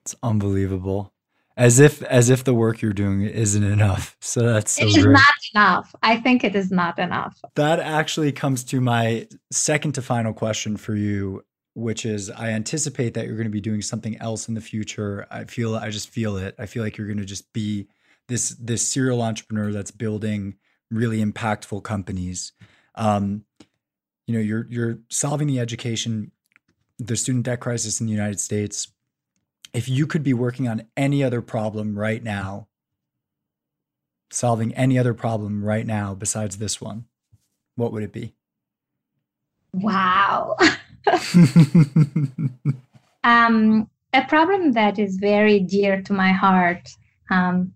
It's unbelievable as if as if the work you're doing isn't enough. So that's so it is great. not enough. I think it is not enough. That actually comes to my second to final question for you, which is I anticipate that you're going to be doing something else in the future. I feel I just feel it. I feel like you're going to just be this this serial entrepreneur that's building really impactful companies. Um, you know, you're you're solving the education, the student debt crisis in the United States if you could be working on any other problem right now, solving any other problem right now besides this one, what would it be? Wow. um, a problem that is very dear to my heart um,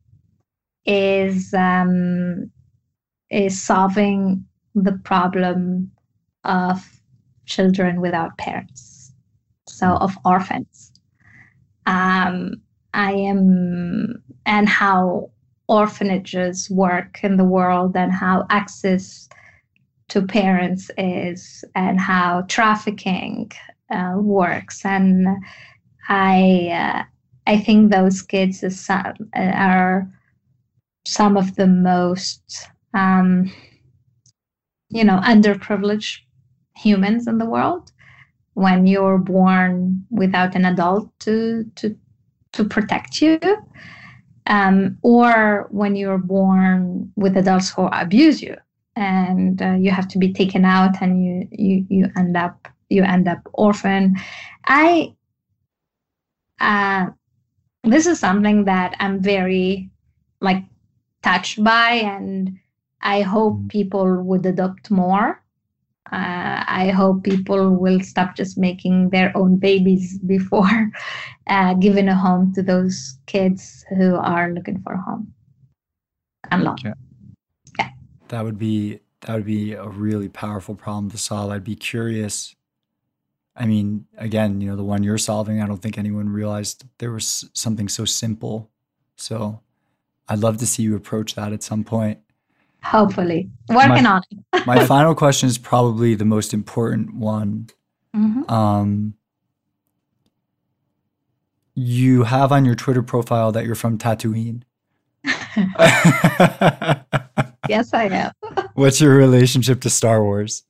is um, is solving the problem of children without parents, so of orphans um, I am, and how orphanages work in the world, and how access to parents is, and how trafficking uh, works. And I, uh, I think those kids are some of the most, um, you know, underprivileged humans in the world when you're born without an adult to to to protect you um, or when you're born with adults who abuse you and uh, you have to be taken out and you you you end up you end up orphan i uh, this is something that i'm very like touched by and i hope mm. people would adopt more uh, I hope people will stop just making their own babies before uh, giving a home to those kids who are looking for a home and love. Yeah. yeah. That would be that would be a really powerful problem to solve. I'd be curious. I mean, again, you know, the one you're solving, I don't think anyone realized there was something so simple. So I'd love to see you approach that at some point. Hopefully, working my, on it. my final question is probably the most important one. Mm-hmm. Um, you have on your Twitter profile that you're from Tatooine. yes, I am. What's your relationship to Star Wars?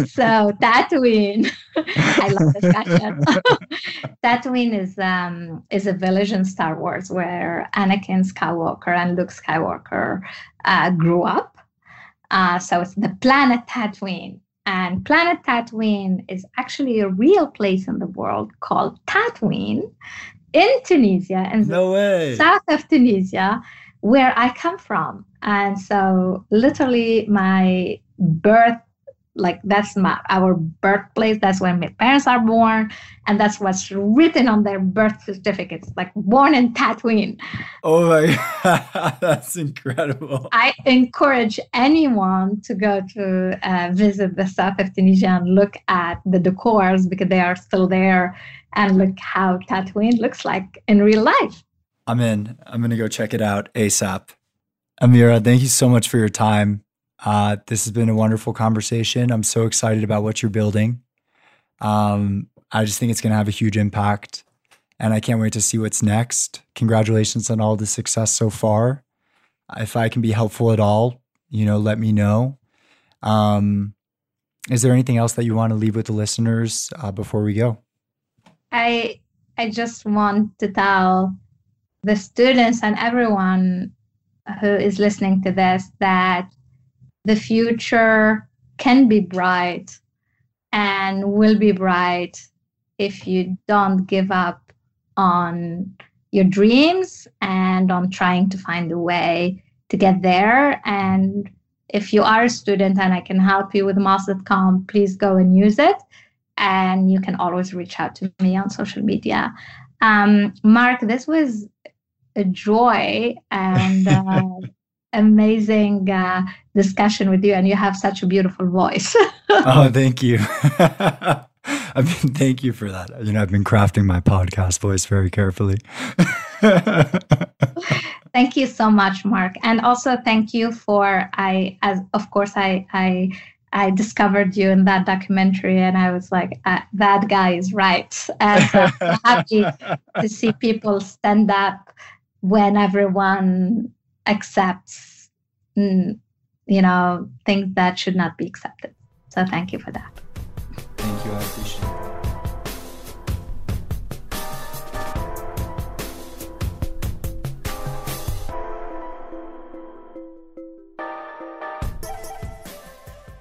So Tatooine, I love this question. Tatooine is um, is a village in Star Wars where Anakin Skywalker and Luke Skywalker uh, grew up. Uh, so it's the planet Tatooine, and planet Tatooine is actually a real place in the world called Tatooine in Tunisia, in no way. south of Tunisia, where I come from. And so, literally, my birth like that's my our birthplace that's when my parents are born and that's what's written on their birth certificates like born in tatooine. Oh my god that's incredible. I encourage anyone to go to uh, visit the south of tunisia and look at the decors because they are still there and look how tatooine looks like in real life. I'm in. I'm gonna go check it out asap amira thank you so much for your time uh, this has been a wonderful conversation. I'm so excited about what you're building. Um, I just think it's going to have a huge impact, and I can't wait to see what's next. Congratulations on all the success so far. If I can be helpful at all, you know, let me know. Um, is there anything else that you want to leave with the listeners uh, before we go? I I just want to tell the students and everyone who is listening to this that the future can be bright and will be bright if you don't give up on your dreams and on trying to find a way to get there. And if you are a student and I can help you with mos.com, please go and use it. And you can always reach out to me on social media. Um, Marc, this was a joy and uh, amazing uh, discussion with you, and you have such a beautiful voice. oh, thank you. I mean, thank you for that. You know, I've been crafting my podcast voice very carefully. thank you so much, Marc, and also thank you for I, as of course, I I I discovered you in that documentary, and I was like, uh, that guy is right. And so I'm happy to see people stand up when everyone accepts mm, you know things that should not be accepted so thank you for that thank you i appreciate it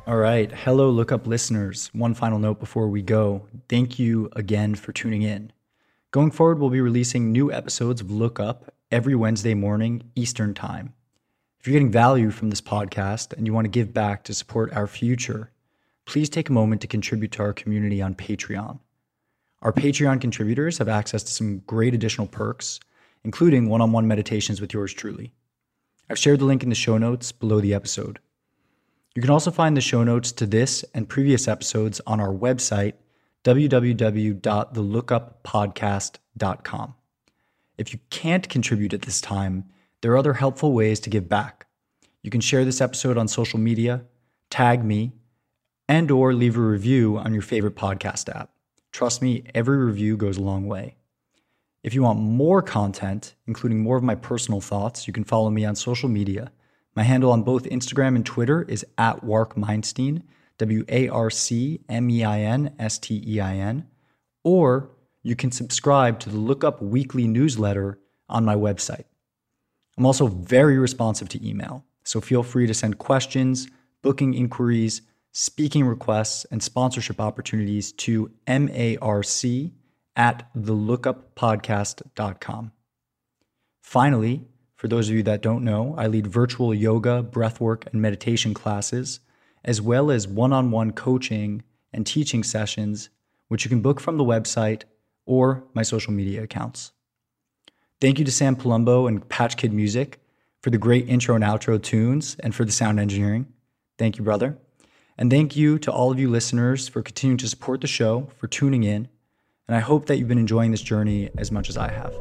All right. Hello, Lookup listeners. One final note before we go. Thank you again for tuning in. Going forward, we'll be releasing new episodes of Lookup every Wednesday morning, Eastern Time. If you're getting value from this podcast and you want to give back to support our future, please take a moment to contribute to our community on Patreon. Our Patreon contributors have access to some great additional perks, including one on one meditations with yours truly. I've shared the link in the show notes below the episode. You can also find the show notes to this and previous episodes on our website, www.thelookuppodcast.com. If you can't contribute at this time, there are other helpful ways to give back. You can share this episode on social media, tag me, and or leave a review on your favorite podcast app. Trust me, every review goes a long way. If you want more content, including more of my personal thoughts, you can follow me on social media. My handle on both Instagram and Twitter is at Marc Weinstein, W A R C M E I N S T E I N, or you can subscribe to the Lookup Weekly newsletter on my website. I'm also very responsive to email, so feel free to send questions, booking inquiries, speaking requests, and sponsorship opportunities to marc at thelookuppodcast.com. Finally, for those of you that don't know, I lead virtual yoga, breathwork, and meditation classes, as well as one on one coaching and teaching sessions, which you can book from the website or my social media accounts. Thank you to Sam Palumbo and Patch Kid Music for the great intro and outro tunes and for the sound engineering. Thank you, brother. And thank you to all of you listeners for continuing to support the show, for tuning in. And I hope that you've been enjoying this journey as much as I have.